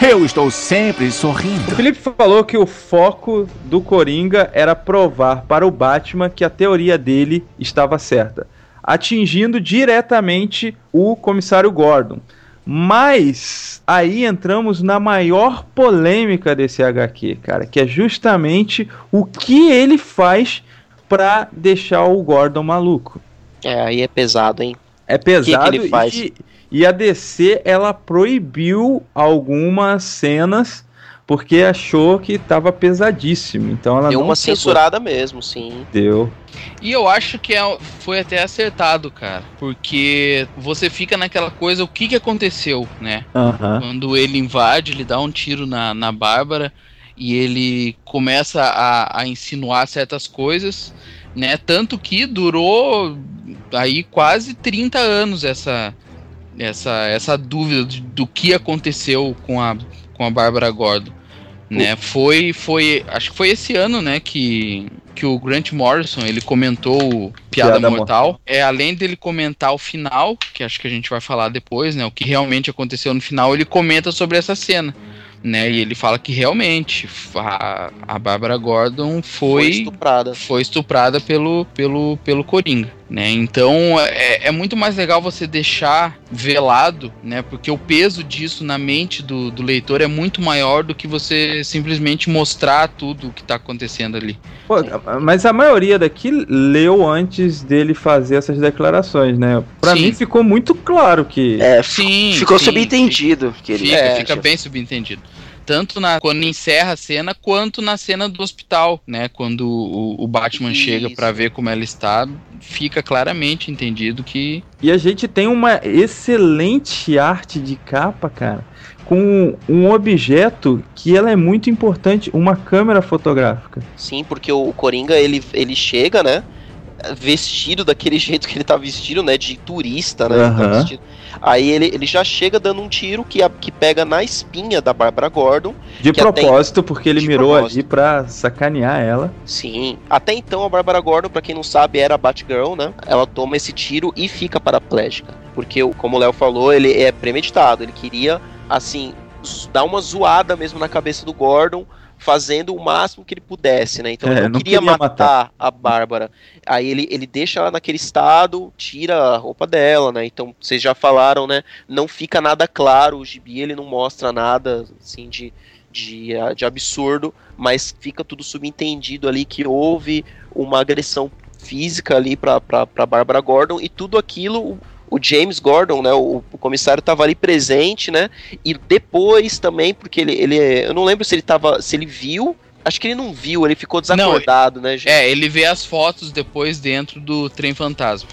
Speaker 7: Eu estou sempre
Speaker 1: O
Speaker 7: sorrindo.
Speaker 1: Felipe falou que o foco do Coringa era provar para o Batman que a teoria dele estava certa, atingindo diretamente o comissário Gordon. Mas aí entramos na maior polêmica desse HQ, cara, que é justamente o que ele faz para deixar o Gordon maluco.
Speaker 4: É, aí é pesado, hein?
Speaker 1: É pesado
Speaker 4: ele faz?
Speaker 1: E, e a DC ela proibiu algumas cenas porque achou que tava pesadíssimo. Então ela
Speaker 4: Deu
Speaker 1: não
Speaker 4: uma
Speaker 1: chegou-
Speaker 4: censurada mesmo, sim.
Speaker 1: Deu.
Speaker 2: E eu acho que é- foi até acertado, cara. Porque você fica naquela coisa, o que, que aconteceu, né? Quando ele invade, ele dá um tiro na, na Bárbara e ele começa a, a insinuar certas coisas, né? Tanto que durou aí quase 30 anos essa, essa, essa dúvida de- do que aconteceu com a, com a Bárbara Gordon. Né? Foi, foi, acho que foi esse ano, né, que, que o Grant Morrison, ele comentou o Piada,
Speaker 1: Piada
Speaker 2: Mortal. É, além dele comentar o final, que acho que a gente vai falar depois, né, o que realmente aconteceu no final, ele comenta sobre essa cena. né? E ele fala que realmente a, a Bárbara Gordon foi,
Speaker 4: Foi estuprada.
Speaker 2: foi estuprada pelo, pelo, pelo Coringa, né? Então é, é muito mais legal você deixar velado, né? Porque o peso disso na mente do, do leitor é muito maior do que você simplesmente mostrar tudo o que tá acontecendo ali.
Speaker 1: Pô, mas a maioria daqui leu antes dele fazer essas declarações, né? Pra
Speaker 2: Sim.
Speaker 1: mim ficou muito claro que.
Speaker 3: É,
Speaker 2: Sim,
Speaker 3: ficou
Speaker 2: sim,
Speaker 3: subentendido que ele
Speaker 2: Fica,
Speaker 4: É,
Speaker 2: fica bem subentendido. Tanto na, quando encerra a cena, quanto na cena do hospital, né? Quando o, o Batman
Speaker 4: Isso.
Speaker 2: chega pra ver como ela está, fica claramente entendido que
Speaker 1: E a gente tem uma excelente arte de capa, cara, com um objeto que ela é muito importante, uma câmera fotográfica.
Speaker 4: Sim, porque o Coringa, ele, ele chega, né? Vestido daquele jeito que ele tá vestido, né? De turista, né? ele tá vestido. Aí ele, ele já chega dando um tiro que, a- que pega na espinha da Bárbara Gordon.
Speaker 1: De
Speaker 4: Que até-
Speaker 1: propósito, porque ele
Speaker 4: de
Speaker 1: mirou
Speaker 4: propósito.
Speaker 1: ali pra sacanear ela.
Speaker 4: Sim. Até então a Bárbara Gordon, pra quem não sabe, era a Batgirl, né? Ela toma esse tiro e fica paraplégica. Porque, como o Léo falou, ele é premeditado. Ele queria, assim, dar uma zoada mesmo na cabeça do Gordon, fazendo o máximo que ele pudesse, né? Então
Speaker 1: É,
Speaker 4: ele não, queria,
Speaker 1: queria
Speaker 4: matar, a Bárbara. Aí ele, ele deixa ela naquele estado, tira a roupa dela, né? Então, vocês já falaram, né? Não fica nada claro, o gibi ele não mostra nada, assim, de, de, de absurdo, mas fica tudo subentendido ali que houve uma agressão física ali pra Bárbara Gordon e tudo aquilo o, James Gordon, né, o, o comissário estava ali presente, né, e depois também, porque ele, ele, eu não lembro se ele tava, se ele viu, acho que ele não viu, ele ficou desacordado, né, gente?
Speaker 2: É, ele vê as fotos depois dentro do trem fantasma.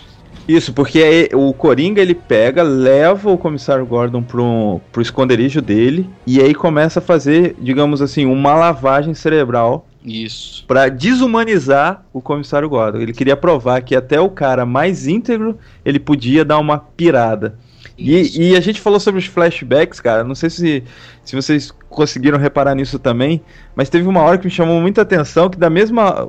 Speaker 1: Isso, porque aí o Coringa ele pega, leva o comissário Gordon pro, pro esconderijo dele e aí começa a fazer, digamos assim, uma lavagem cerebral
Speaker 2: Isso.
Speaker 1: Pra desumanizar o comissário Gordon. Ele queria provar que até o cara mais íntegro ele podia dar uma pirada. E, e a gente falou sobre os flashbacks, cara. Não sei se, se vocês conseguiram reparar nisso também, mas teve uma hora que me chamou muita atenção que da mesma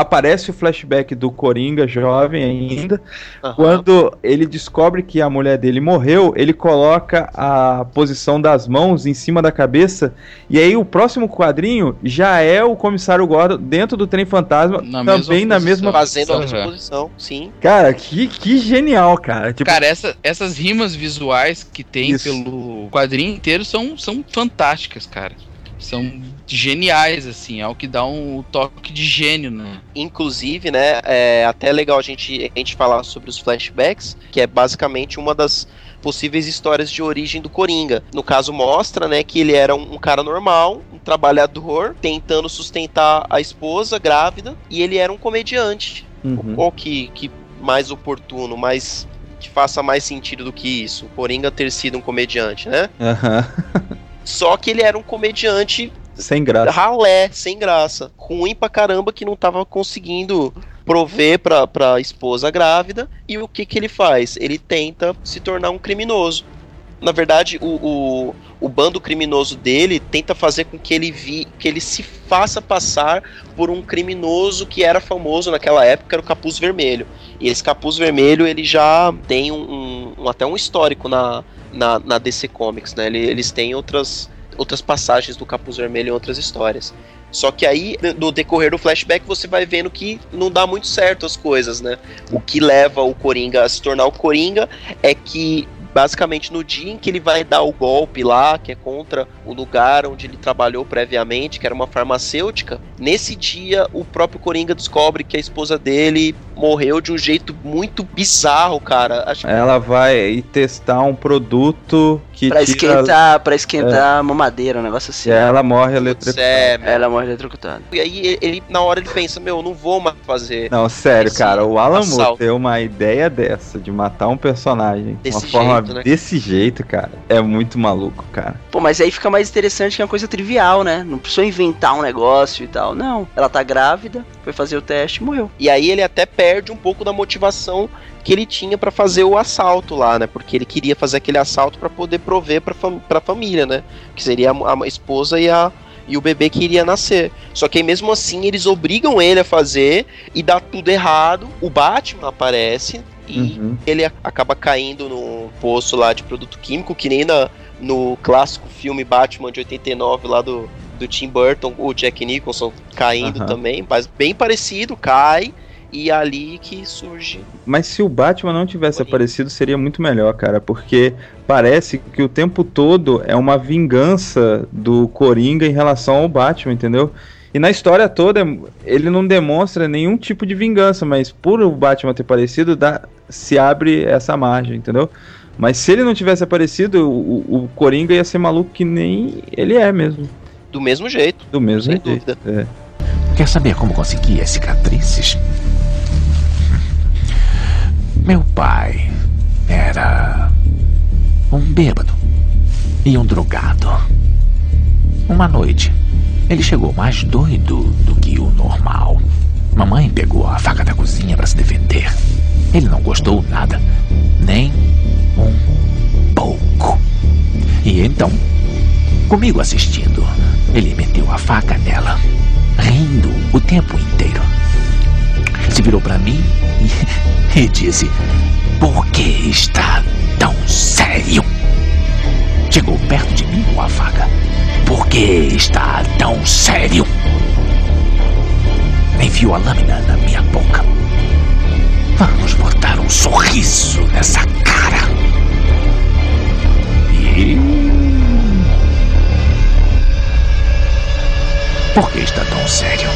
Speaker 1: aparece o flashback do Coringa jovem ainda,
Speaker 4: Aham.
Speaker 1: quando ele descobre que a mulher dele morreu, ele coloca a posição das mãos em cima da cabeça, e aí o próximo quadrinho já é o comissário Gordon dentro do trem fantasma,
Speaker 2: Na
Speaker 1: também
Speaker 2: mesma
Speaker 1: na
Speaker 2: posição.
Speaker 1: mesma
Speaker 4: fazendo a posição, sim.
Speaker 1: Cara, que, que genial, cara. Tipo,
Speaker 2: Cara, essa- essas rimas visuais que tem
Speaker 1: Isso.
Speaker 2: pelo quadrinho inteiro são, são fantásticas, cara. São geniais, assim, é o que dá um toque de gênio, né?
Speaker 4: Inclusive, né, é até legal a gente, a gente falar sobre os flashbacks, que é basicamente uma das possíveis histórias de origem do Coringa. No caso, mostra, né, que ele era um, um cara normal, um trabalhador, tentando sustentar a esposa grávida, e ele era um comediante.
Speaker 1: uhum.
Speaker 4: Qual que, que mais oportuno, mais que faça mais sentido do que isso? O Coringa ter sido um comediante, né?
Speaker 1: Aham.
Speaker 4: Só que ele era um comediante
Speaker 1: Sem graça.
Speaker 4: ralé, sem graça. Ruim pra caramba que não tava conseguindo prover pra, pra esposa grávida. E o que que ele faz? Ele tenta se tornar um criminoso. Na verdade, o, o, o bando criminoso dele tenta fazer com que ele, vi, que ele se faça passar por um criminoso que era famoso naquela época, era o Capuz Vermelho. E esse Capuz Vermelho, ele já tem um, um- um- até um histórico na, na, na DC Comics, né? Ele- Eles têm outras, outras passagens do Capuz Vermelho em outras histórias. Só que aí, no decorrer do flashback, você vai vendo que não dá muito certo as coisas, né? O que leva o Coringa a se tornar o Coringa é que, basicamente, no dia em que ele vai dar o golpe lá, que é contra o lugar onde ele trabalhou previamente, que era uma farmacêutica, nesse dia o próprio Coringa descobre que a esposa dele morreu de um jeito muito bizarro, cara. Acho
Speaker 1: Ela vai testar um produto que
Speaker 3: Pra
Speaker 1: tira...
Speaker 3: esquentar, pra esquentar a mamadeira, um negócio assim.
Speaker 1: E ela morre eletrocutada.
Speaker 4: é.
Speaker 3: Ela morre eletrocutada.
Speaker 4: E aí ele, na hora, ele pensa, meu, eu não vou mais fazer
Speaker 1: Não, sério, cara, o Alan Moore ter uma ideia dessa, de matar um personagem de uma
Speaker 4: Desse
Speaker 1: forma
Speaker 4: jeito, né?
Speaker 1: desse jeito, cara, é muito maluco, cara.
Speaker 3: Pô, mas aí fica mais interessante que é uma coisa trivial, né? Não precisou inventar um negócio e tal. Não, ela tá grávida, foi fazer o teste e morreu.
Speaker 4: E aí ele até perde um pouco da motivação que ele tinha pra fazer o assalto lá, né? Porque ele queria fazer aquele assalto pra poder prover pra, fam pra família, né? Que seria a, a esposa e a e o bebê que iria nascer. Só que aí mesmo assim eles obrigam ele a fazer e dá tudo errado. O Batman aparece e
Speaker 1: Uhum.
Speaker 4: ele a- acaba caindo no poço lá de produto químico, que nem na, no clássico filme Batman de 89 lá do, do Tim Burton, o Jack Nicholson caindo
Speaker 1: Aham.
Speaker 4: também, mas bem parecido, cai e ali que surge.
Speaker 1: Mas se o Batman não tivesse aparecido, seria muito melhor, cara, porque parece que o tempo todo é uma vingança do Coringa em relação ao Batman, entendeu? E na história toda, ele não demonstra nenhum tipo de vingança, mas por o Batman ter aparecido, dá, se abre essa margem, entendeu? Mas se ele não tivesse aparecido, o, o Coringa ia ser maluco que nem ele é mesmo.
Speaker 4: Do mesmo jeito.
Speaker 1: Do mesmo
Speaker 4: Sem
Speaker 1: jeito.
Speaker 4: dúvida.
Speaker 1: É.
Speaker 7: Quer saber como consegui as cicatrizes? Meu pai era um bêbado e um drogado. Uma noite, ele chegou mais doido do que o normal. Mamãe pegou a faca da cozinha para se defender. Ele não gostou nada, nem um pouco. E então, comigo assistindo, ele meteu a faca nela, rindo o tempo inteiro. Se virou para mim e, disse: Por que está tão sério? Chegou perto de mim com a faca. Por que está tão sério? Enfiou a lâmina na minha boca. Vamos botar um sorriso nessa cara. Por que está tão sério?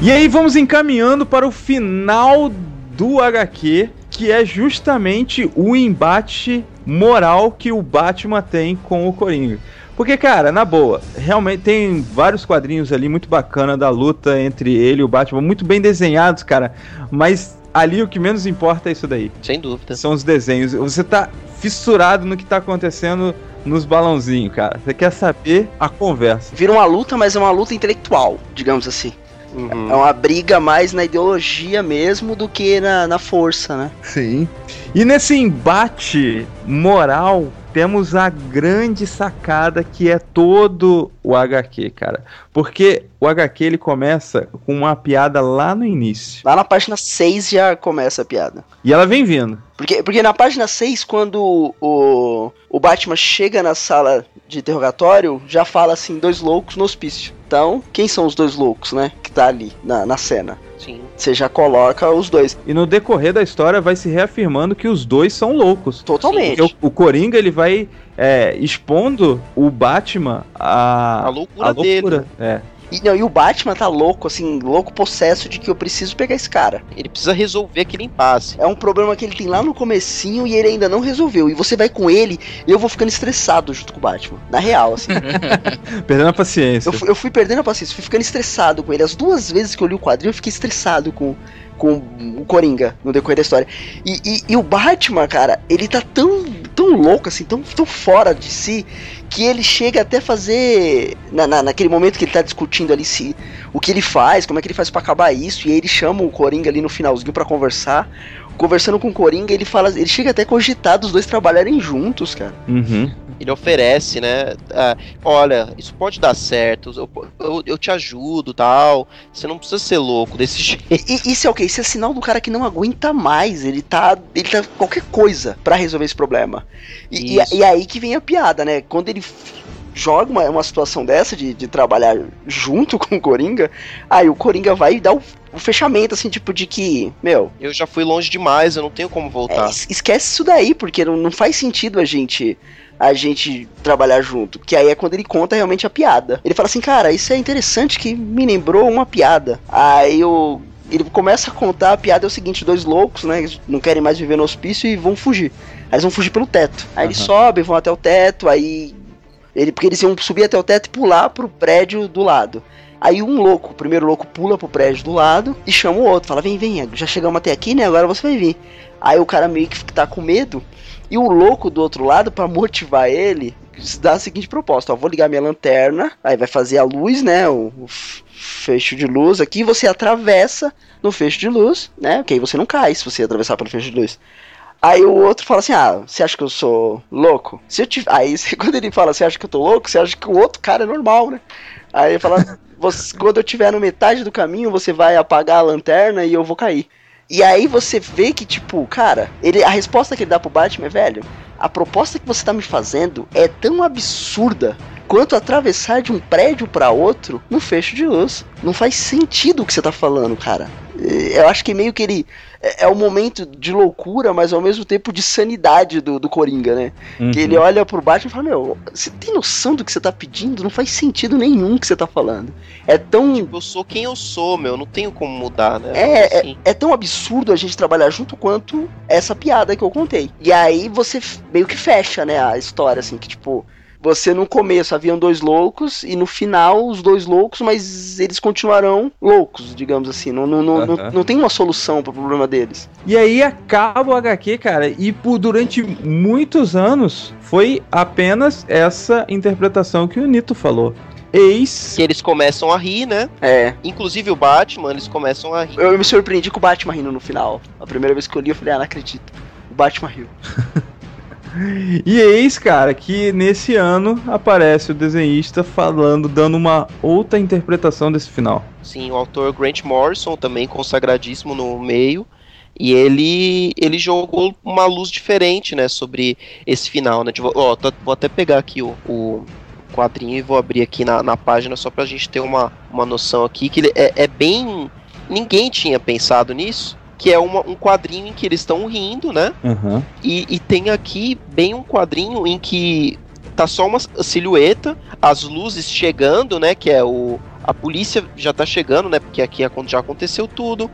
Speaker 1: E aí vamos encaminhando para o final do HQ, que é justamente o embate moral que o Batman tem com o Coringa. Porque, cara, na boa, realmente tem vários quadrinhos ali muito bacana da luta entre ele e o Batman, muito bem desenhados, cara. Mas ali o que menos importa é isso daí.
Speaker 4: Sem dúvida.
Speaker 1: São os desenhos. Você tá fissurado no que tá acontecendo nos balãozinhos, cara. Você quer saber a conversa.
Speaker 3: Vira uma luta, mas é uma luta intelectual, digamos assim.
Speaker 4: Uhum.
Speaker 3: É uma briga mais na ideologia mesmo do que na, na força, né?
Speaker 1: Sim. E nesse embate moral, temos a grande sacada que é todo o HQ, cara. Porque o HQ ele começa com uma piada lá no início.
Speaker 3: Lá na página 6 já começa a piada.
Speaker 1: E ela vem vindo.
Speaker 3: Porque, porque na página 6, quando o, o Batman chega na sala de interrogatório, já fala assim, dois loucos no hospício. Então, quem são os dois loucos, né? Que tá ali na, na cena.
Speaker 4: Sim.
Speaker 3: Você já coloca os dois.
Speaker 1: E no decorrer da história vai se reafirmando que os dois são loucos.
Speaker 3: Totalmente.
Speaker 1: Porque o, o Coringa ele vai é, expondo o Batman a,
Speaker 4: A loucura dele.
Speaker 1: É.
Speaker 3: E, não, e o Batman tá louco, assim, louco possesso de que eu preciso pegar esse cara.
Speaker 4: Ele precisa resolver aquele impasse.
Speaker 3: É um problema que ele tem lá no comecinho e ele ainda não resolveu. E você vai com ele e eu vou ficando estressado junto com o Batman. Na real, assim.
Speaker 1: Perdendo a paciência.
Speaker 3: eu, fui, eu fui perdendo a paciência, fui ficando estressado com ele. As duas vezes que eu li o quadrinho, eu fiquei estressado com, com o Coringa no decorrer da história. E, e- e o Batman, cara, ele tá tão, tão louco, assim, tão, tão fora de si, que ele chega até fazer. Na, na- naquele momento que ele tá discutindo ali se o que ele faz, como é que ele faz pra acabar isso, e aí ele chama o Coringa ali no finalzinho pra conversar. Conversando com o Coringa, ele fala. Ele chega até a cogitar dos dois trabalharem juntos, cara.
Speaker 1: Uhum.
Speaker 4: Ele oferece, né? ah, olha, isso pode dar certo, eu, eu, eu te ajudo tal. Você não precisa ser louco desse jeito.
Speaker 3: E, isso é o que? Isso é sinal do cara que não aguenta mais. Ele tá. Ele tá qualquer coisa pra resolver esse problema. E, e,
Speaker 4: Isso.
Speaker 3: e aí que vem a piada, né? Quando ele joga uma, uma situação dessa de, de trabalhar junto com o Coringa, aí o Coringa vai dar o, o fechamento, assim, tipo, de que, meu,
Speaker 4: Eu já fui longe demais, eu não tenho como
Speaker 3: é,
Speaker 4: voltar.
Speaker 3: es- esquece isso daí, porque não, não faz sentido a gente. A gente trabalhar junto. Que aí é quando ele conta realmente a piada. Ele fala assim, cara, isso é interessante que me lembrou uma piada. Aí o. Ele começa a contar a piada é o seguinte: dois loucos, né? eles Não querem mais viver no hospício e vão fugir. Aí eles vão fugir pelo teto. Aí eles
Speaker 1: Aham.
Speaker 3: sobem, vão até o teto, aí. Ele, porque eles iam subir até o teto e pular pro prédio do lado. Aí um louco, o primeiro louco pula pro prédio do lado e chama o outro, fala: Vem, vem, já chegamos até aqui, né? Agora você vai vir. Aí o cara meio que tá com medo. E o louco do outro lado, pra motivar ele, dá a seguinte proposta: ó, vou ligar minha lanterna, aí vai fazer a luz, né? O, o fecho de luz aqui, você atravessa no fecho de luz, né? Porque aí você não cai se você atravessar pelo fecho de luz. Aí o outro fala assim: Ah, você acha que eu sou louco? Se eu te... Aí quando ele fala, você acha que eu tô louco? Você acha que o outro cara é normal, né? Aí ele fala: você- quando eu estiver no metade do caminho, você vai apagar a lanterna e eu vou cair. E aí você vê que, tipo, cara, ele, a resposta que ele dá pro Batman é, velho, a proposta que você tá me fazendo é tão absurda quanto atravessar de um prédio pra outro num fecho de luz. Não faz sentido o que você tá falando, cara. Eu acho que meio que ele. É, é um momento de loucura, mas ao mesmo tempo de sanidade do, do Coringa, né?
Speaker 1: Uhum.
Speaker 3: Que ele olha pro Batman e fala: Meu, você tem noção do que você tá pedindo? Não faz sentido nenhum o que você tá falando. É tão.
Speaker 4: Tipo, eu sou quem eu sou, meu. Não tenho como mudar, né?
Speaker 3: É,
Speaker 4: Assim.
Speaker 3: é, é tão absurdo a gente trabalhar junto quanto essa piada que eu contei. E aí você meio que fecha, né, a história, assim, que tipo. Você no começo haviam dois loucos e no final os dois loucos, mas eles continuarão loucos, digamos assim. Não, não, não, não, não tem uma solução pro problema deles.
Speaker 1: E aí acaba o HQ, cara, e por durante muitos anos foi apenas essa interpretação que o Nito falou. Eis.
Speaker 4: Que eles começam a rir, né?
Speaker 3: É.
Speaker 4: Inclusive o Batman, eles começam a rir.
Speaker 3: Eu me surpreendi com o Batman rindo no final. A primeira vez que eu li, eu falei, ah, não acredito. O Batman riu.
Speaker 1: E eis, cara, que nesse ano aparece o desenhista falando, dando uma outra interpretação desse final.
Speaker 4: Sim, o autor Grant Morrison, também consagradíssimo no meio. E ele ele jogou uma luz diferente, né, sobre esse final, né? De, ó, vou até pegar aqui o, o quadrinho e vou abrir aqui na, na página só pra gente ter uma, uma noção aqui, que ele é, é bem... Ninguém tinha pensado nisso, que é uma- um quadrinho em que eles estão rindo, né?
Speaker 1: Aham.
Speaker 4: E, e tem aqui bem um quadrinho em que tá só uma silhueta, as luzes chegando, né? Que é o. A polícia já tá chegando, né? Porque aqui acon- já aconteceu tudo.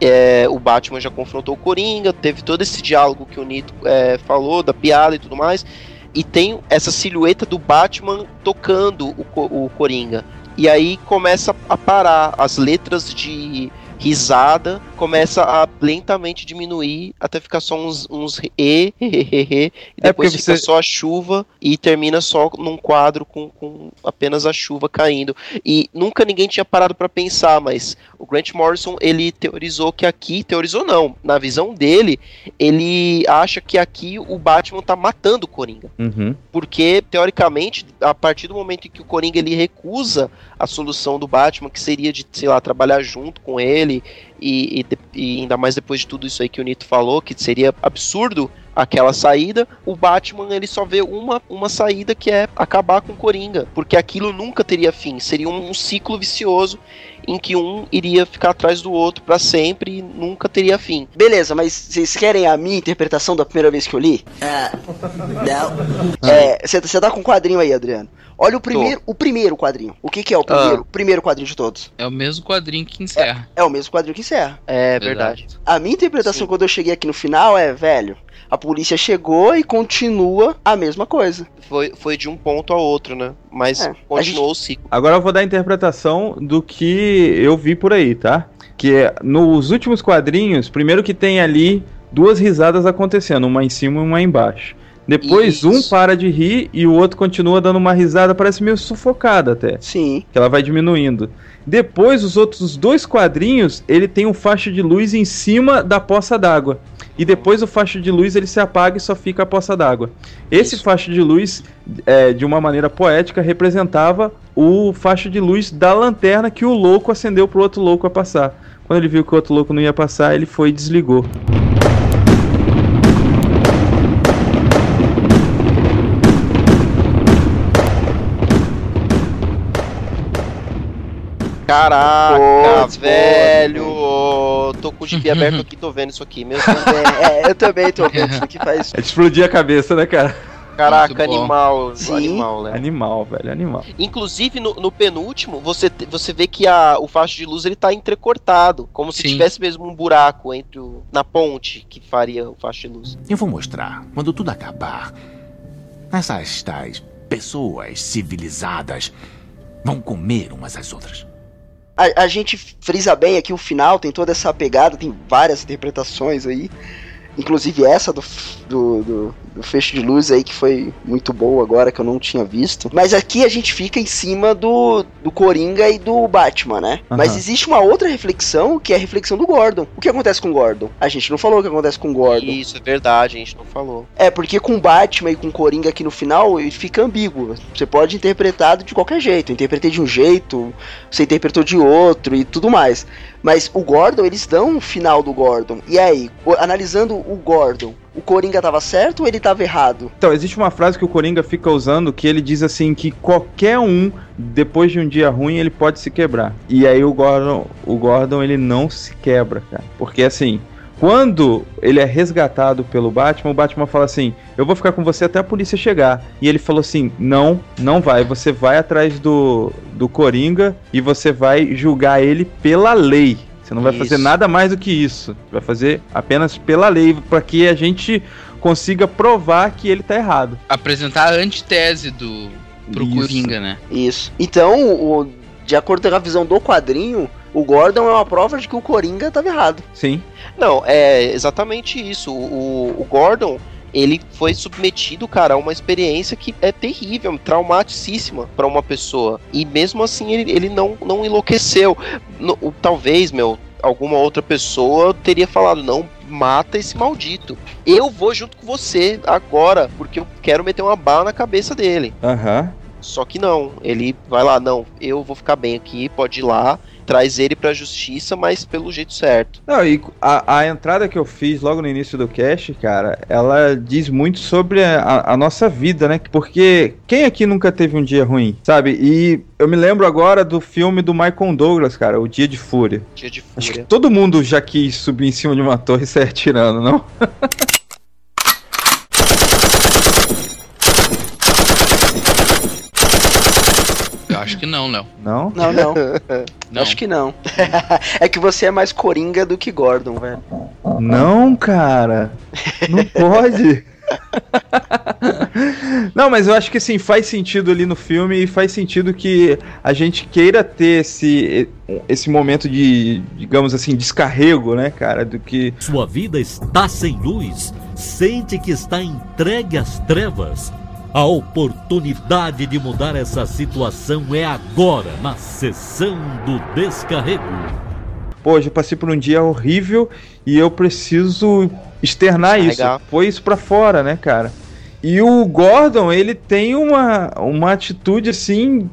Speaker 4: É, o Batman já confrontou o Coringa, teve todo esse diálogo que o Nito é, falou, da piada e tudo mais. E tem essa silhueta do Batman tocando o, o Coringa. E aí começa a parar as letras de risada, começa a lentamente diminuir até ficar só uns, uns e, e
Speaker 1: É
Speaker 4: depois
Speaker 1: porque
Speaker 4: fica
Speaker 1: você-
Speaker 4: só a chuva e termina só num quadro com, com apenas a chuva caindo. E nunca ninguém tinha parado pra pensar, mas o Grant Morrison ele teorizou que aqui, teorizou não, na visão dele, ele acha que aqui o Batman tá matando o Coringa.
Speaker 1: Uhum.
Speaker 4: Porque, teoricamente, a partir do momento em que o Coringa ele recusa a solução do Batman, que seria de, sei lá, trabalhar junto com ele, e, e de- e ainda mais depois de tudo isso aí que o Nito falou, que seria absurdo aquela saída, o Batman ele só vê uma, uma saída que é acabar com o Coringa, porque aquilo nunca teria fim, seria um, um ciclo vicioso em que um iria ficar atrás do outro pra sempre e nunca teria fim.
Speaker 3: Beleza, mas vocês querem a minha interpretação da primeira vez que eu li?
Speaker 5: não.
Speaker 3: É, você tá com o quadrinho aí, Adriano. Olha o primeiro, o primeiro quadrinho. O que, que é o primeiro? Primeiro quadrinho de todos.
Speaker 2: É o mesmo quadrinho que encerra.
Speaker 3: É o mesmo quadrinho que encerra.
Speaker 4: É
Speaker 2: Exato.
Speaker 4: verdade.
Speaker 3: A minha interpretação
Speaker 4: Sim.
Speaker 3: quando eu cheguei aqui no final é, velho, a polícia chegou e continua a mesma coisa.
Speaker 4: Foi, foi de um ponto a outro, né? Mas
Speaker 3: É, a
Speaker 4: continuou o ciclo.
Speaker 1: Agora eu vou dar a interpretação do que eu vi por aí, tá? Que é nos últimos quadrinhos, primeiro que tem ali duas risadas acontecendo, uma em cima e uma embaixo. Depois
Speaker 4: Isso.
Speaker 1: um para de rir e o outro continua dando uma risada, parece meio sufocada até.
Speaker 3: Sim.
Speaker 1: que ela vai diminuindo. Depois, os outros dois quadrinhos, ele tem um facho de luz em cima da poça d'água. E depois o facho de luz ele se apaga e só fica a poça d'água. Esse
Speaker 4: Isso.
Speaker 1: facho de luz, é, de uma maneira poética, representava o facho de luz da lanterna que o louco acendeu pro outro louco a passar. Quando ele viu que o outro louco não ia passar, ele foi e desligou.
Speaker 4: Caraca,
Speaker 3: Putz,
Speaker 4: velho! Tô com o gibi aberto aqui, tô vendo isso aqui. Meu Deus.
Speaker 3: É, eu também tô vendo isso aqui faz.
Speaker 1: É de explodir a cabeça, né, cara?
Speaker 4: Caraca, animal.
Speaker 3: Sim.
Speaker 4: Animal, né?
Speaker 1: Animal, velho, animal.
Speaker 4: Inclusive, no, no penúltimo, você, te- você vê que a, o facho de luz ele tá entrecortado. Como se
Speaker 2: Sim.
Speaker 4: tivesse mesmo um buraco entre o, na ponte que faria o facho de luz.
Speaker 7: Eu vou mostrar. Quando tudo acabar, essas tais pessoas civilizadas vão comer umas às outras.
Speaker 3: A, a gente frisa bem aqui o final, tem toda essa pegada, tem várias interpretações aí. Inclusive essa do, do, do, do fecho de luz aí, que foi muito boa agora, que eu não tinha visto. Mas aqui a gente fica em cima do, do Coringa e do Batman, né?
Speaker 1: Aham.
Speaker 3: Mas existe uma outra reflexão, que é a reflexão do Gordon. O que acontece com o Gordon? A gente não falou o que acontece com o Gordon.
Speaker 4: Isso, é verdade, a gente não falou.
Speaker 3: É, porque com o Batman e com o Coringa aqui no final, ele fica ambíguo. Você pode interpretar de qualquer jeito. Eu interpretei de um jeito, você interpretou de outro e tudo mais. Mas o Gordon, eles dão o final do Gordon. E aí, o- analisando o Gordon, o Coringa tava certo ou ele tava errado?
Speaker 1: Então, existe uma frase que o Coringa fica usando que ele diz assim que qualquer um, depois de um dia ruim, ele pode se quebrar. E aí o Gordon, o Gordon ele não se quebra, cara. Porque assim, quando ele é resgatado pelo Batman, o Batman fala assim: "Eu vou ficar com você até a polícia chegar". E ele falou assim: "Não, não vai. Você vai atrás do do Coringa e você vai julgar ele pela lei". Você não vai fazer
Speaker 4: Isso.
Speaker 1: nada mais do que isso. Vai fazer apenas pela lei, para que a gente consiga provar que ele tá errado.
Speaker 2: Apresentar a antitese do pro
Speaker 1: Isso.
Speaker 2: Coringa, né?
Speaker 3: Isso. Então, o- de acordo com a visão do quadrinho, o Gordon é uma prova de que o Coringa tava errado.
Speaker 1: Sim.
Speaker 4: Não, é exatamente isso. O, o Gordon, ele foi submetido, cara, a uma experiência que é terrível, traumaticíssima pra uma pessoa. E mesmo assim ele, ele não, não enlouqueceu. No- talvez, meu, alguma outra pessoa teria falado, não, mata esse maldito. Eu vou junto com você agora, porque eu quero meter uma bala na cabeça dele.
Speaker 1: Aham.
Speaker 4: Só que não, ele vai lá, não, eu vou ficar bem aqui, pode ir lá, traz ele pra justiça, mas pelo jeito certo.
Speaker 1: Não, e a, a entrada que eu fiz logo no início do cast, cara, ela diz muito sobre a, a nossa vida, né? Porque quem aqui nunca teve um dia ruim, sabe? E eu me lembro agora do filme do Michael Douglas, cara, O Dia de Fúria.
Speaker 4: Dia de
Speaker 1: Acho que
Speaker 4: fúria.
Speaker 1: todo mundo já quis subir em cima de uma torre e sair atirando, não?
Speaker 2: acho que não, Léo.
Speaker 1: Não?
Speaker 3: Não, não.
Speaker 2: Não.
Speaker 3: Acho que não. é que você é mais Coringa do que Gordon, velho.
Speaker 1: Não, cara. Não pode. Não, mas eu acho que assim, faz sentido ali no filme e faz sentido que a gente queira ter esse, esse momento de, digamos assim, descarrego, né, cara? Do que.
Speaker 9: Sua vida está sem luz, sente que está entregue às trevas. A oportunidade de mudar essa situação é agora, na sessão do descarrego.
Speaker 1: Pô, eu passei por um dia horrível e eu preciso externar isso.
Speaker 4: Descarregar.
Speaker 1: Pôr isso pra fora, né, cara? E o Gordon, ele tem uma, uma atitude assim.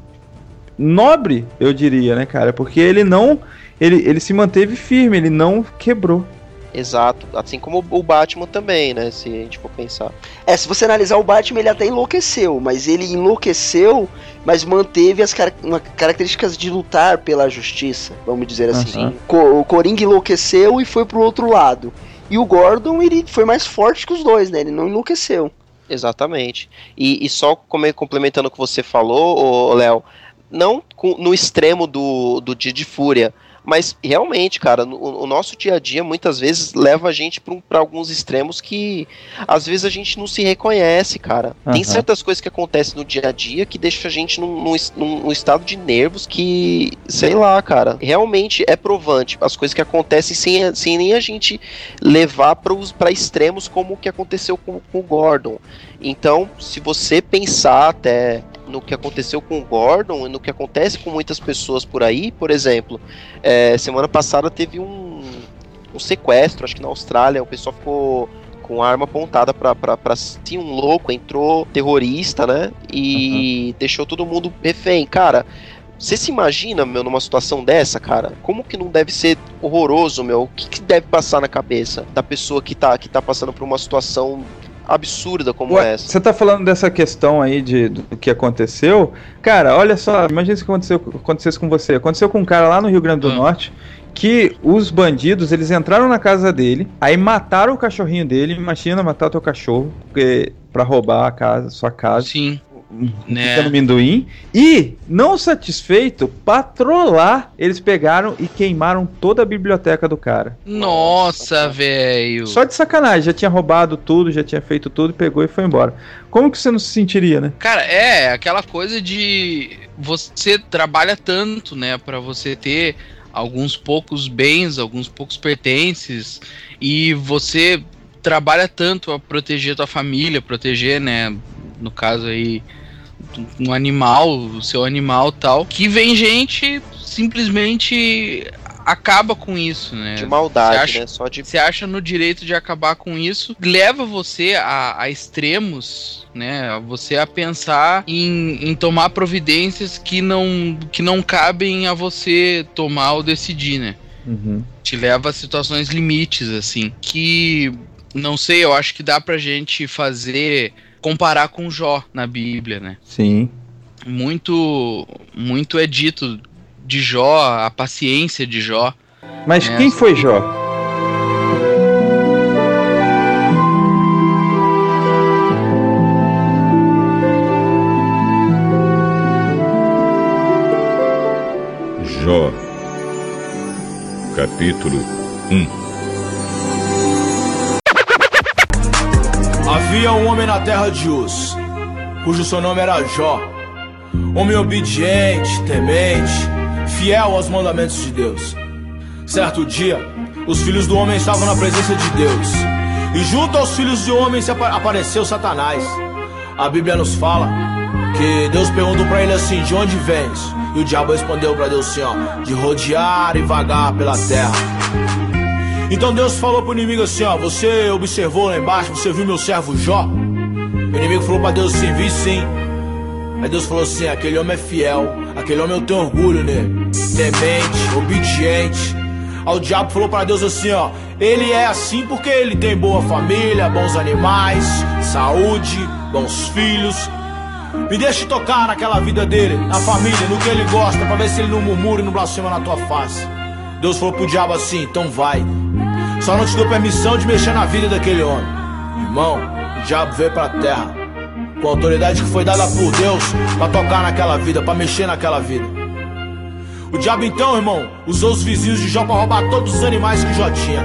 Speaker 1: nobre, eu diria, né, cara? Porque ele não. Ele, ele se manteve firme, ele não quebrou.
Speaker 4: Exato. Assim como o Batman também, né? Se a gente for pensar.
Speaker 3: É, se você analisar o Batman, ele até enlouqueceu, mas ele enlouqueceu, mas manteve as car- características de lutar pela justiça, vamos dizer assim.
Speaker 1: Aham.
Speaker 3: Co- o Coringa enlouqueceu e foi pro outro lado. E o Gordon, ele foi mais forte que os dois, né? Ele não enlouqueceu.
Speaker 4: Exatamente. E, e só complementando o que você falou, Léo, não no extremo do, do dia de fúria. Mas realmente, cara, no- o nosso dia a dia muitas vezes leva a gente para alguns extremos que às vezes a gente não se reconhece, cara. Tem
Speaker 1: Aham.
Speaker 4: certas coisas que acontecem no dia a dia que deixa a gente num, num- num estado de nervos que, sei lá, cara, realmente é provante. As coisas que acontecem sem, sem nem a gente levar para extremos como o que aconteceu com, com o Gordon. Então, se você pensar até no que aconteceu com o Gordon e no que acontece com muitas pessoas por aí, por exemplo, é, semana passada teve um, um sequestro, acho que na Austrália, o pessoal ficou com a arma apontada pra, pra, um louco, entrou terrorista, né? E deixou todo mundo refém. Cara, você se imagina, meu, numa situação dessa, cara? Como que não deve ser horroroso, meu? O que, que deve passar na cabeça da pessoa que tá, que tá passando por uma situação absurda como
Speaker 1: Ué,
Speaker 4: essa?
Speaker 1: Você tá falando dessa questão aí de, do que aconteceu? Cara, olha só, imagina se aconteceu, acontecesse com você. Aconteceu com um cara lá no Rio Grande do
Speaker 2: Ah.
Speaker 1: Norte que os bandidos, eles entraram na casa dele, aí mataram o cachorrinho dele, imagina matar o teu cachorro, porque para roubar a casa, sua casa,
Speaker 2: Sim. Né?
Speaker 1: Minduim. E, não satisfeito, patrolar, eles pegaram e queimaram toda a biblioteca do cara.
Speaker 2: Nossa, velho.
Speaker 1: Só de sacanagem, já tinha roubado tudo, já tinha feito tudo, pegou e foi embora. Como que você não se sentiria, né?
Speaker 2: Cara, é aquela coisa de você trabalha tanto, né, Pra você ter alguns poucos bens, alguns poucos pertences e você trabalha tanto a proteger tua família, proteger, né, no caso aí um animal, o seu animal tal, que vem gente simplesmente acaba com isso, né?
Speaker 4: De maldade,
Speaker 2: Você acha-
Speaker 4: né? Só de.
Speaker 2: Você acha no direito de acabar com isso, leva você a, a extremos, né? Você a pensar em, em tomar providências que não, que não cabem a você tomar ou decidir, né?
Speaker 1: Uhum.
Speaker 2: Te leva a situações limites, assim, que não sei, eu acho que dá pra gente fazer comparar com Jó na Bíblia, né?
Speaker 1: Sim.
Speaker 2: Muito muito é dito de Jó, a paciência de Jó.
Speaker 1: Mas
Speaker 2: É.
Speaker 1: quem foi Jó?
Speaker 10: Jó, capítulo 1
Speaker 11: Havia um homem na terra de Uz, cujo seu nome era Jó. Homem obediente, temente, fiel aos mandamentos de Deus. Certo dia, os filhos do homem estavam na presença de Deus. E junto aos filhos do homem apareceu Satanás. A Bíblia nos fala que Deus perguntou pra ele assim: De onde vens? E o diabo respondeu pra Deus assim: ó, De rodear e vagar pela terra. Então Deus falou pro inimigo assim, ó, você observou lá embaixo, você viu meu servo Jó? O inimigo falou pra Deus assim, vi sim. Aí Deus falou assim, aquele homem é fiel, aquele homem eu tenho orgulho nele. Temente, obediente. Aí o diabo falou pra Deus assim, ó, ele é assim porque ele tem boa família, bons animais, saúde, bons filhos. Me deixe tocar naquela vida dele, na família, no que ele gosta, pra ver se ele não murmura e não blasfema na tua face. Deus falou pro diabo assim, então vai. Só não te dou permissão de mexer na vida daquele homem. Irmão, o diabo veio pra terra com a autoridade que foi dada por Deus pra tocar naquela vida, pra mexer naquela vida. O diabo então, irmão, usou os vizinhos de Jó pra roubar todos os animais que Jó tinha.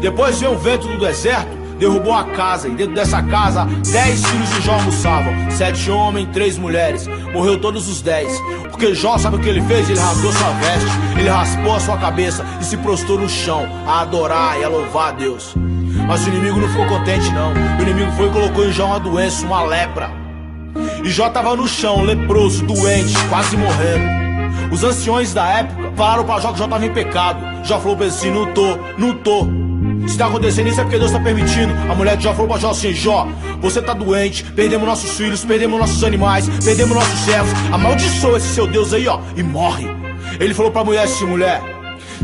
Speaker 11: Depois veio um vento do deserto, derrubou a casa, e dentro dessa casa, dez filhos de Jó almoçavam. Sete homens, três mulheres. Morreu todos os dez. Porque Jó, sabe o que ele fez? Ele rasgou sua veste, ele raspou a sua cabeça e se prostrou no chão a adorar e a louvar a Deus. Mas o inimigo não ficou contente, não. O inimigo foi e colocou em Jó uma doença, uma lepra. E Jó tava no chão, leproso, doente, quase morrendo. Os anciões da época falaram pra Jó que Jó tava em pecado. Jó falou pra ele assim: não tô, não tô. Se tá acontecendo isso é porque Deus tá permitindo. A mulher de Jó falou pra Jó assim: Jó, você tá doente, perdemos nossos filhos, perdemos nossos animais, perdemos nossos servos. Amaldiçoa esse seu Deus aí, ó, e morre. Ele falou pra mulher assim: mulher.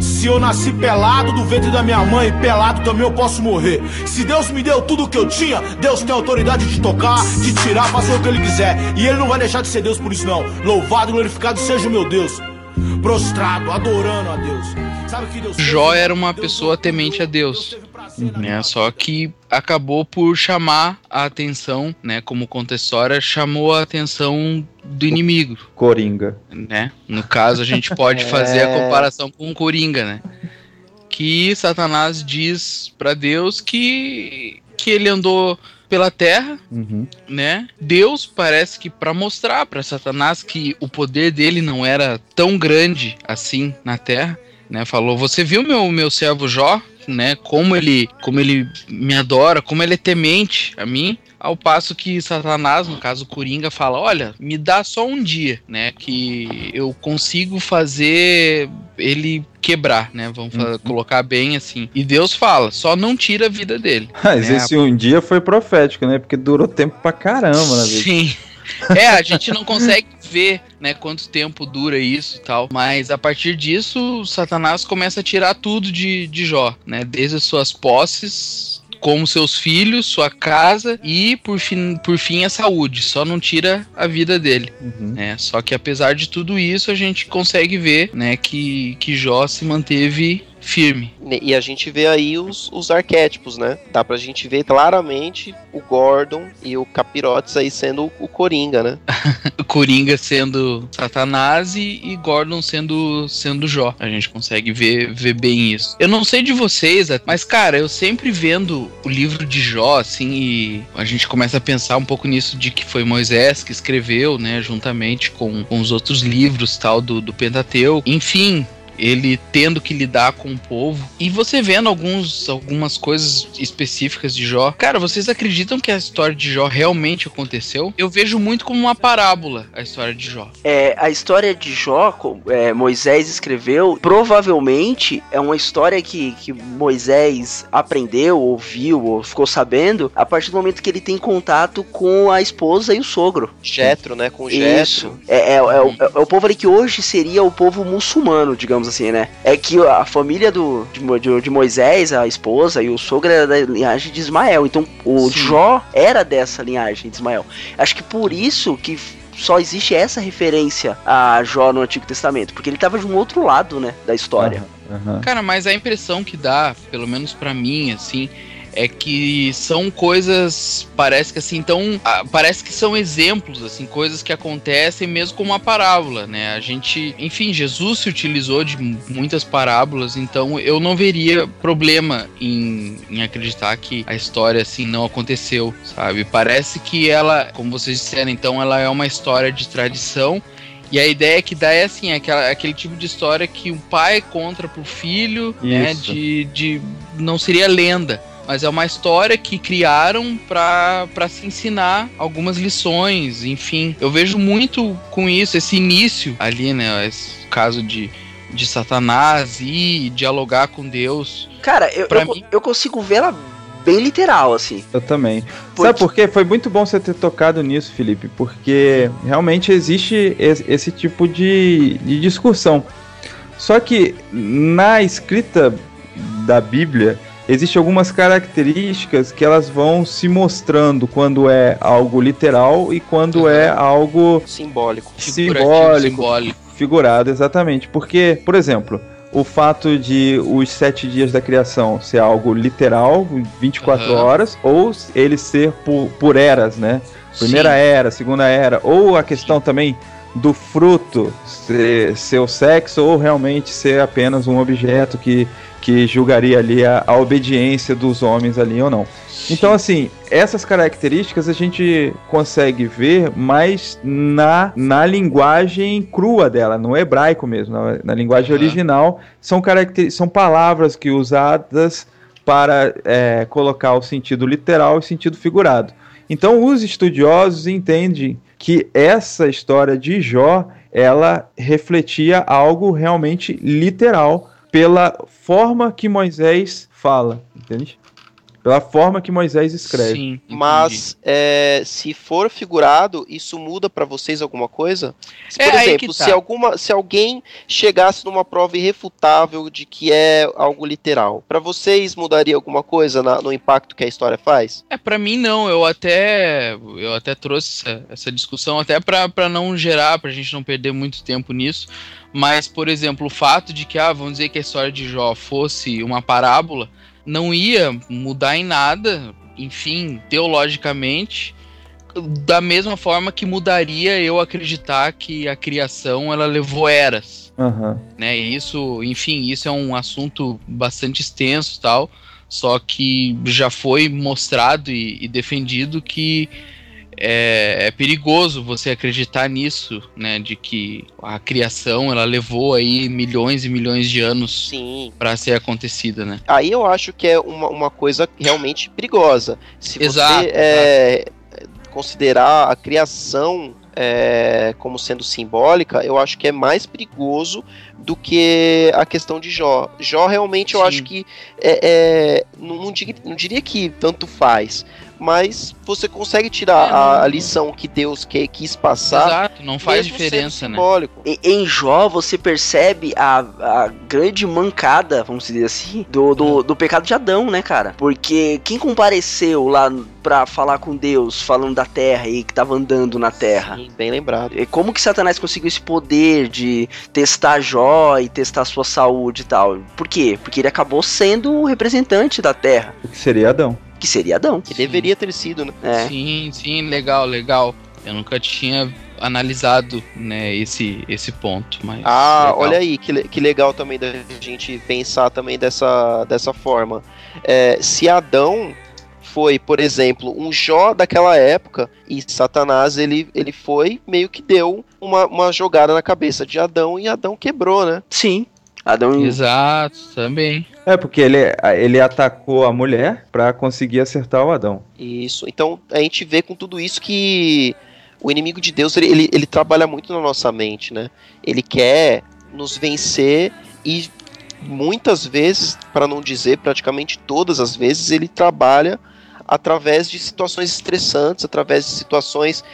Speaker 11: Se eu nasci pelado do ventre da minha mãe, pelado também eu posso morrer. Se Deus me deu tudo o que eu tinha, Deus tem autoridade de tocar, de tirar, fazer o que Ele quiser. E Ele não vai deixar de ser Deus por isso, não. Louvado glorificado seja o meu Deus. Prostrado, adorando a Deus. Sabe que Deus?
Speaker 2: Jó era uma pessoa temente a Deus, né? Só que acabou por chamar a atenção, né? Como conta a história, chamou a atenção do inimigo,
Speaker 1: Coringa.
Speaker 2: né? No caso, a gente pode fazer a
Speaker 3: É.
Speaker 2: comparação com o Coringa, né? Que Satanás diz pra Deus que que ele andou pela terra,
Speaker 1: Uhum.
Speaker 2: né? Deus parece que pra mostrar pra Satanás que o poder dele não era tão grande assim na terra, né? Falou: "Você viu meu meu servo Jó, né? Como ele como ele me adora, como ele é temente a mim." Ao passo que Satanás, no caso Coringa, fala: Olha, me dá só um dia, né? Que eu consigo fazer ele quebrar, né? Vamos fa- colocar bem assim. E Deus fala: Só não tira a vida dele.
Speaker 1: Mas
Speaker 2: né?
Speaker 1: esse um dia foi profético, né? Porque durou tempo pra caramba na vida.
Speaker 2: Sim. É, a gente não consegue ver, né, quanto tempo dura isso e tal, mas a partir disso, Satanás começa a tirar tudo de, de Jó, né, desde as suas posses, como seus filhos, sua casa e, por fim, por fim, a saúde, só não tira a vida dele,
Speaker 1: Uhum.
Speaker 2: né, só que apesar de tudo isso, a gente consegue ver, né, que, que Jó se manteve firme.
Speaker 4: E a gente vê aí os, os arquétipos, né? Dá pra gente ver claramente o Gordon e o Capirotes aí sendo o, o Coringa, né?
Speaker 2: Coringa sendo Satanás e, e Gordon sendo sendo Jó. A gente consegue ver, ver bem isso. Eu não sei de vocês, mas cara, eu sempre vendo o livro de Jó, assim, e a gente começa a pensar um pouco nisso de que foi Moisés que escreveu, né, juntamente com, com os outros livros tal do, do Pentateuco. Enfim. Ele tendo que lidar com o povo. E você vendo alguns, algumas coisas específicas de Jó. Cara, vocês acreditam que a história de Jó realmente aconteceu? Eu vejo muito como uma parábola a história de Jó.
Speaker 3: É, a história de Jó, é, Moisés escreveu, provavelmente é uma história que, que Moisés aprendeu, ouviu, ou ficou sabendo, a partir do momento que ele tem contato com a esposa e o sogro.
Speaker 4: Jetro, né? Com Jetro.
Speaker 3: Isso. É, é, é, o- é o povo ali que hoje seria o povo muçulmano, digamos assim, né? É que a família do, de, de- de Moisés, a esposa e o sogro era da linhagem de Ismael. Então o
Speaker 2: Sim.
Speaker 3: Jó era dessa linhagem de Ismael. Acho que por isso que só existe essa referência a Jó no Antigo Testamento, porque ele tava de um outro lado, né, da história.
Speaker 1: Aham.
Speaker 2: Cara, mas a impressão que dá, pelo menos pra mim, assim, é que são coisas, parece que assim, tão, ah, parece que são exemplos, assim, coisas que acontecem mesmo como uma parábola, né? A gente, enfim, Jesus se utilizou de mu- muitas parábolas, então eu não veria problema em, em acreditar que a história assim não aconteceu, sabe? Parece que ela, como vocês disseram, então ela é uma história de tradição e a ideia que dá é assim, aquela, aquele tipo de história que o pai conta pro filho, né?
Speaker 1: Isso.
Speaker 2: De, de. Não seria lenda. Mas é uma história que criaram pra se ensinar algumas lições, enfim. Eu vejo muito com isso, esse início ali, né? Esse caso de, de Satanás e dialogar com Deus.
Speaker 3: Cara, eu, eu,
Speaker 2: mim-
Speaker 3: eu consigo ver ela bem literal, assim.
Speaker 1: Eu também.
Speaker 3: Porque-
Speaker 1: Sabe por quê? Foi muito bom você ter tocado nisso, Felipe, porque realmente existe esse, esse tipo de, de discussão. Só que na escrita da Bíblia existem algumas características que elas vão se mostrando quando é algo literal e quando é algo
Speaker 4: Simbólico.
Speaker 1: Simbólico,
Speaker 2: simbólico.
Speaker 1: figurado, exatamente. Porque, por exemplo, o fato de os sete dias da criação ser algo literal, 24
Speaker 2: Aham.
Speaker 1: horas, ou ele ser por, por eras, né? Primeira
Speaker 2: Sim.
Speaker 1: era, segunda era, ou a questão também do fruto ser, ser o sexo, ou realmente ser apenas um objeto que, que julgaria ali a, a obediência dos homens ali ou não. Então, assim, essas características a gente consegue ver mais na, na linguagem crua dela, no hebraico mesmo, na, na linguagem
Speaker 2: Aham.
Speaker 1: original, são, são palavras que usadas para é, colocar o sentido literal e o sentido figurado. Então, os estudiosos entendem que essa história de Jó, ela refletia algo realmente literal pela forma que Moisés fala, entende? Pela forma que Moisés escreve.
Speaker 2: Sim.
Speaker 4: Mas é, se for figurado, isso muda pra vocês alguma coisa? Se,
Speaker 2: É,
Speaker 4: por
Speaker 2: aí
Speaker 4: exemplo,
Speaker 2: tá.
Speaker 4: se, alguma, se alguém chegasse numa prova irrefutável de que é algo literal, pra vocês mudaria alguma coisa na- no impacto que a história faz?
Speaker 2: É, pra mim não, eu até eu até trouxe essa, essa discussão até pra pra não gerar, pra gente não perder muito tempo nisso, mas por exemplo, o fato de que ah, vamos dizer que a história de Jó fosse uma parábola, não ia mudar em nada, enfim, teologicamente, da mesma forma que mudaria eu acreditar que a criação ela levou eras
Speaker 1: Aham.
Speaker 2: né? Isso, enfim, isso é um assunto bastante extenso, e tal. Só que já foi mostrado e, e defendido que é, é perigoso você acreditar nisso, né? De que a criação ela levou aí milhões e milhões de anos para ser acontecida, né?
Speaker 4: Aí eu acho que é uma, uma coisa realmente perigosa. Se
Speaker 2: Exato,
Speaker 4: você é, considerar a criação é, como sendo simbólica, eu acho que é mais perigoso do que a questão de Jó. Jó realmente eu
Speaker 2: Sim.
Speaker 4: acho que é, é, não, não diria, não diria que tanto faz, mas você consegue tirar
Speaker 2: É,
Speaker 4: a, a
Speaker 2: não-
Speaker 4: lição que Deus que, quis passar.
Speaker 2: Exato, não faz diferença, né?
Speaker 3: E- Em Jó, você percebe a, a grande mancada, vamos dizer assim, do, do, do pecado de Adão, né, cara? Porque quem compareceu lá pra falar com Deus, falando da terra e que tava andando na terra?
Speaker 4: Sim, bem lembrado.
Speaker 3: E Como que Satanás conseguiu esse poder de testar Jó e testar sua saúde e tal? Por quê? Porque ele acabou sendo o representante da terra,
Speaker 1: O que seria Adão.
Speaker 3: Que seria Adão.
Speaker 4: Que deveria ter sido, né?
Speaker 3: É.
Speaker 2: Sim, sim, legal, legal. Eu nunca tinha analisado, né, esse, esse ponto, mas
Speaker 4: Ah,
Speaker 2: legal.
Speaker 4: olha aí, que, le- que legal também da gente pensar também dessa, dessa forma. É, se Adão foi, por exemplo, um Jó daquela época, e Satanás ele, ele foi meio que deu uma, uma jogada na cabeça de Adão e Adão quebrou, né?
Speaker 3: Sim. Adão e
Speaker 2: Exato, também.
Speaker 1: É, porque ele, ele atacou a mulher pra conseguir acertar o Adão.
Speaker 4: Isso. Então a gente vê com tudo isso que o inimigo de Deus ele, ele, ele trabalha muito na nossa mente, né? Ele quer nos vencer e muitas vezes, para não dizer praticamente todas as vezes, ele trabalha através de situações estressantes, através de situações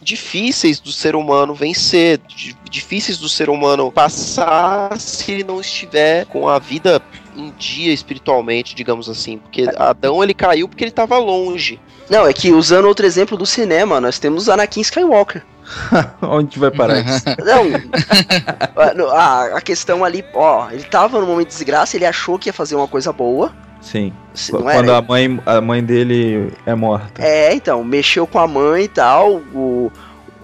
Speaker 4: difíceis do ser humano vencer, di- difíceis do ser humano passar se ele não estiver com a vida em dia espiritualmente, digamos assim, porque Adão ele caiu porque ele estava longe.
Speaker 3: Não, é que usando outro exemplo do cinema, nós temos Anakin Skywalker.
Speaker 1: Onde a gente vai parar isso?
Speaker 3: Não, a- no- a, a questão ali, ó, ele tava no momento de desgraça, ele achou que ia fazer uma coisa boa.
Speaker 1: Sim.
Speaker 3: não era?
Speaker 1: Quando a mãe, a mãe dele é morta.
Speaker 3: É, então, mexeu com a mãe e tal. O,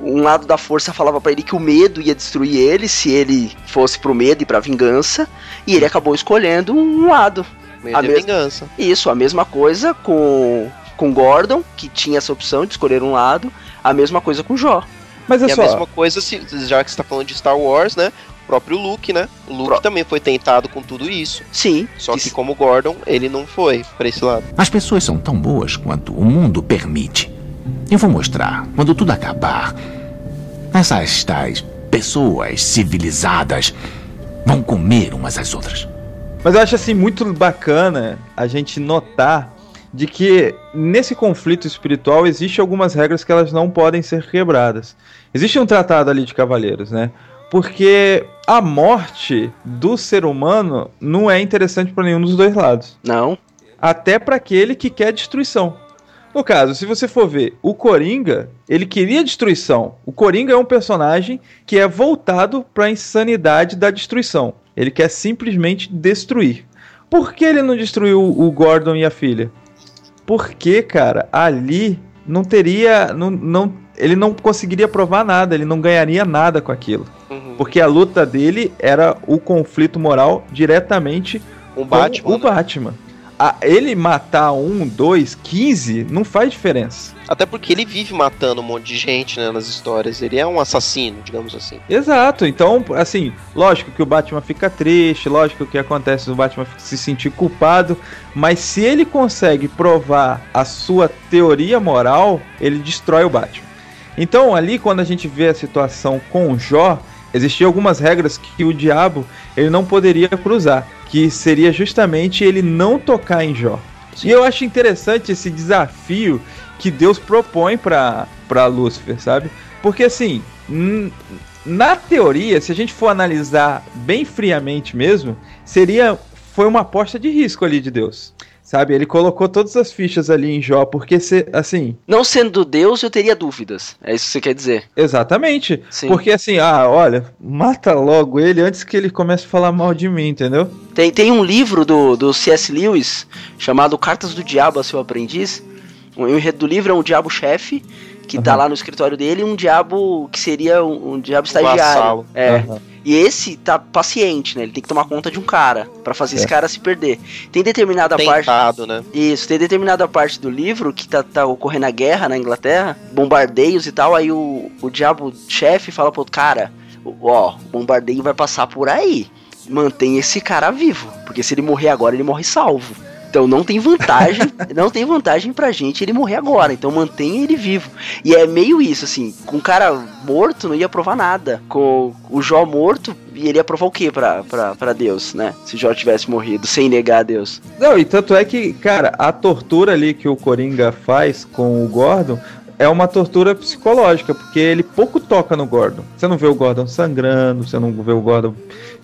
Speaker 3: um lado da força falava pra ele que o medo ia destruir ele se ele fosse pro medo e pra vingança. E ele acabou escolhendo um lado.
Speaker 4: Medo
Speaker 3: A
Speaker 4: e
Speaker 3: mes-
Speaker 4: vingança.
Speaker 3: Isso, a mesma coisa com, com Gordon, que tinha essa opção de escolher um lado. A mesma coisa com Jó.
Speaker 1: Mas é
Speaker 4: E a
Speaker 1: só.
Speaker 4: mesma coisa, se, já que você tá falando de Star Wars, né? O próprio Luke, né? O Luke também foi tentado com tudo isso.
Speaker 3: Sim.
Speaker 4: Só que como Gordon, ele não foi pra esse lado.
Speaker 7: As pessoas são tão boas quanto o mundo permite. Eu vou mostrar, quando tudo acabar, essas tais pessoas civilizadas vão comer umas às outras.
Speaker 1: Mas eu acho assim muito bacana a gente notar de que nesse conflito espiritual existe algumas regras que elas não podem ser quebradas. Existe um tratado ali de cavaleiros, né? Porque a morte do ser humano não é interessante para nenhum dos dois lados.
Speaker 3: Não.
Speaker 1: Até para aquele que quer destruição. No caso, se você for ver, o Coringa, ele queria destruição. O Coringa é um personagem que é voltado para a insanidade da destruição. Ele quer simplesmente destruir. Por que ele não destruiu o Gordon e a filha? Porque, cara, ali não teria. Não, não, ele não conseguiria provar nada, ele não ganharia nada com aquilo.
Speaker 4: Uhum.
Speaker 1: Porque a luta dele era o conflito moral diretamente
Speaker 4: O
Speaker 1: com
Speaker 4: Batman,
Speaker 1: o
Speaker 4: né?
Speaker 1: Batman. A- ele matar um, dois, quinze, não faz diferença.
Speaker 4: Até porque ele vive matando um monte de gente, né, nas histórias. Ele é um assassino, digamos assim.
Speaker 1: Exato, então, assim, lógico que o Batman fica triste, lógico que acontece o Batman se sentir culpado, mas se ele consegue provar a sua teoria moral, ele destrói o Batman. Então, ali, quando a gente vê a situação com Jó, existiam algumas regras que o diabo ele não poderia cruzar, que seria justamente ele não tocar em Jó. E eu acho interessante esse desafio que Deus propõe para para Lúcifer, sabe? Porque assim, na teoria, se a gente for analisar bem friamente mesmo, seria foi uma aposta de risco ali de Deus. Sabe? Ele colocou todas as fichas ali em Jó, porque se, assim,
Speaker 3: Não sendo Deus, eu teria dúvidas. É isso que você quer dizer.
Speaker 1: exatamente.
Speaker 3: Sim.
Speaker 1: Porque assim, ah, olha, mata logo ele antes que ele comece a falar mal de mim, entendeu?
Speaker 3: Tem, tem um livro do, do C.S. Lewis chamado Cartas do Diabo a seu aprendiz. O enredo do livro é um diabo chefe que tá
Speaker 1: Aham.
Speaker 3: lá no escritório dele e um diabo que seria um, um diabo estagiário.
Speaker 4: vassalo.
Speaker 3: É.
Speaker 1: Aham.
Speaker 3: E esse tá paciente, né? Ele tem que tomar conta de um cara pra fazer esse
Speaker 1: É.
Speaker 3: cara se perder. Tem determinada parte.
Speaker 4: Tentado, né?
Speaker 3: Isso, tem determinada parte do livro que tá, tá ocorrendo a guerra na Inglaterra, bombardeios e tal, aí o, o diabo chefe fala pro outro, cara, ó, o bombardeio vai passar por aí. Mantém esse cara vivo, porque se ele morrer agora, ele morre salvo. Então não tem vantagem, não tem vantagem pra gente ele morrer agora, então mantenha ele vivo. E é meio isso, assim, com o cara morto não ia provar nada. Com o Jó morto, ele ia provar o quê pra, pra, pra Deus, né? Se Jó tivesse morrido, sem negar a Deus.
Speaker 1: Não, e tanto é que, cara, a tortura ali que o Coringa faz com o Gordon é uma tortura psicológica, porque ele pouco toca no Gordon. Você não vê o Gordon sangrando, você não vê o Gordon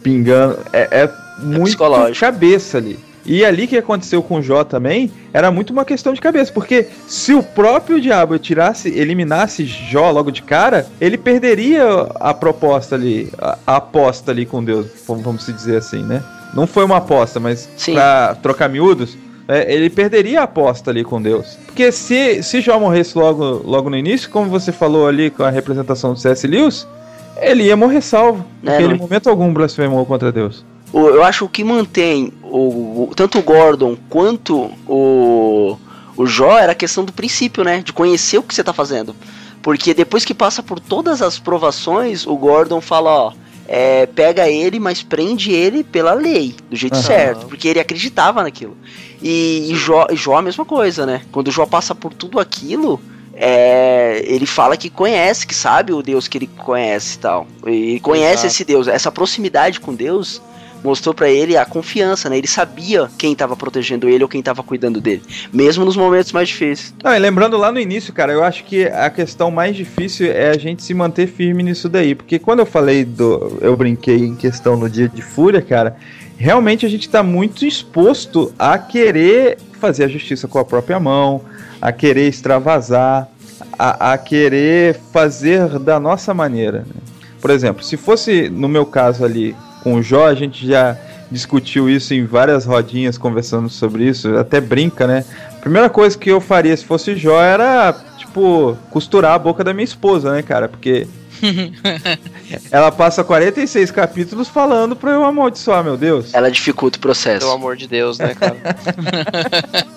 Speaker 1: pingando. É, é muito
Speaker 3: psicológico.
Speaker 1: cabeça ali. E ali que aconteceu com o Jó também, era muito uma questão de cabeça, porque se o próprio diabo tirasse, eliminasse Jó logo de cara, ele perderia a proposta ali, a, a aposta ali com Deus, vamos se dizer assim, né? Não foi uma aposta, mas
Speaker 3: Sim.
Speaker 1: pra trocar miúdos, é, ele perderia a aposta ali com Deus. Porque se, se Jó morresse logo, logo no início, como você falou ali com a representação do C.S. Lewis, ele ia morrer salvo.
Speaker 3: É,
Speaker 1: Porque ele,
Speaker 3: não-
Speaker 1: em momento algum, blasfemou contra Deus.
Speaker 3: Eu acho que o que mantém o, o- tanto o Gordon quanto o, o Jó era a questão do princípio, né? De conhecer o que você tá fazendo. Porque depois que passa por todas as provações, o Gordon fala, ó, é, pega ele, mas prende ele pela lei, do jeito
Speaker 1: Aham.
Speaker 3: certo, porque ele acreditava naquilo. E, e Jó, Jó a mesma coisa, né? Quando Jó passa por tudo aquilo, é, ele fala que conhece, que sabe o Deus que ele conhece e tal. E conhece
Speaker 4: Exato.
Speaker 3: esse Deus, essa proximidade com Deus mostrou pra ele a confiança, né? Ele sabia quem tava protegendo ele ou quem tava cuidando dele, mesmo nos momentos mais difíceis.
Speaker 1: Não, e lembrando lá no início, cara, eu acho que a questão mais difícil é a gente se manter firme nisso daí. Porque quando eu falei do. Eu brinquei em questão no dia de fúria, cara, realmente a gente tá muito exposto a querer fazer a justiça com a própria mão, a querer extravasar, a, a querer fazer da nossa maneira. né? Por exemplo, se fosse no meu caso ali com o Jó, a gente já discutiu isso em várias rodinhas conversando sobre isso, até brinca, né? A primeira coisa que eu faria se fosse Jó era, tipo, costurar a boca da minha esposa, né, cara? Porque ela passa 46 capítulos falando pra eu amaldiçoar, meu Deus.
Speaker 3: Ela dificulta o processo.
Speaker 4: Pelo amor de Deus, né, cara?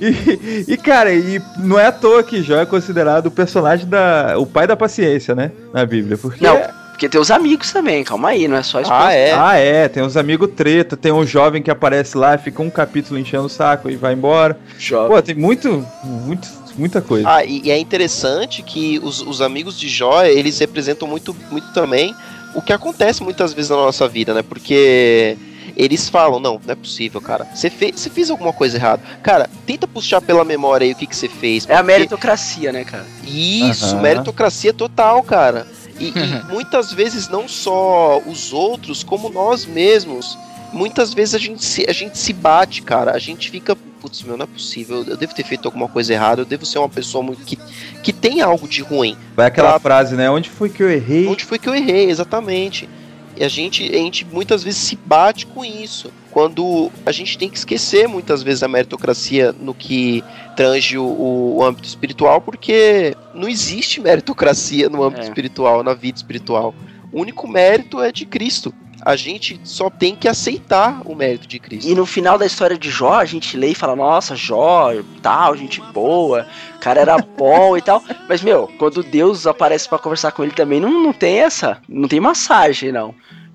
Speaker 1: e, e, cara, e não é à toa que Jó é considerado o personagem da. o pai da paciência, né? Na Bíblia. Porque.
Speaker 3: Não, porque tem os amigos também, calma aí, não é só a esposa.
Speaker 4: Ah, é?
Speaker 1: Ah, é, tem uns amigos treta, tem um jovem que aparece lá, fica um capítulo enchendo o saco e vai embora.
Speaker 3: Jovem.
Speaker 1: Pô, tem muito, muito, muita coisa.
Speaker 4: Ah, e, e é interessante que os, os amigos de Jó, eles representam muito, muito também o que acontece muitas vezes na nossa vida, né? Porque eles falam, não, não é possível, cara. Você fez, você fez alguma coisa errada. Cara, tenta puxar pela memória aí o que, que você fez.
Speaker 3: É a
Speaker 4: porque-
Speaker 3: meritocracia, né, cara?
Speaker 4: Isso,
Speaker 1: Aham.
Speaker 4: meritocracia total, cara. E, e muitas vezes não só os outros, como nós mesmos. Muitas vezes a gente se, a gente se bate, cara. A gente fica, putz, meu, não é possível. Eu devo ter feito alguma coisa errada. Eu devo ser uma pessoa muito que, que tem algo de ruim.
Speaker 1: Vai aquela
Speaker 4: Ela-
Speaker 1: frase, né? Onde foi que eu errei?
Speaker 4: Onde foi que eu errei, exatamente. E a gente, a gente muitas vezes se bate com isso. Quando a gente tem que esquecer muitas vezes a meritocracia no que trange o, o âmbito espiritual, porque não existe meritocracia no âmbito
Speaker 3: É.
Speaker 4: espiritual, na vida espiritual. O único mérito é de Cristo. A gente só tem que aceitar o mérito de Cristo.
Speaker 3: E no final da história de Jó, a gente lê e fala, nossa, Jó, tal, gente boa, o cara era bom e tal. Mas, meu, quando Deus aparece pra conversar com ele também, não, não tem essa, não tem massagem, não.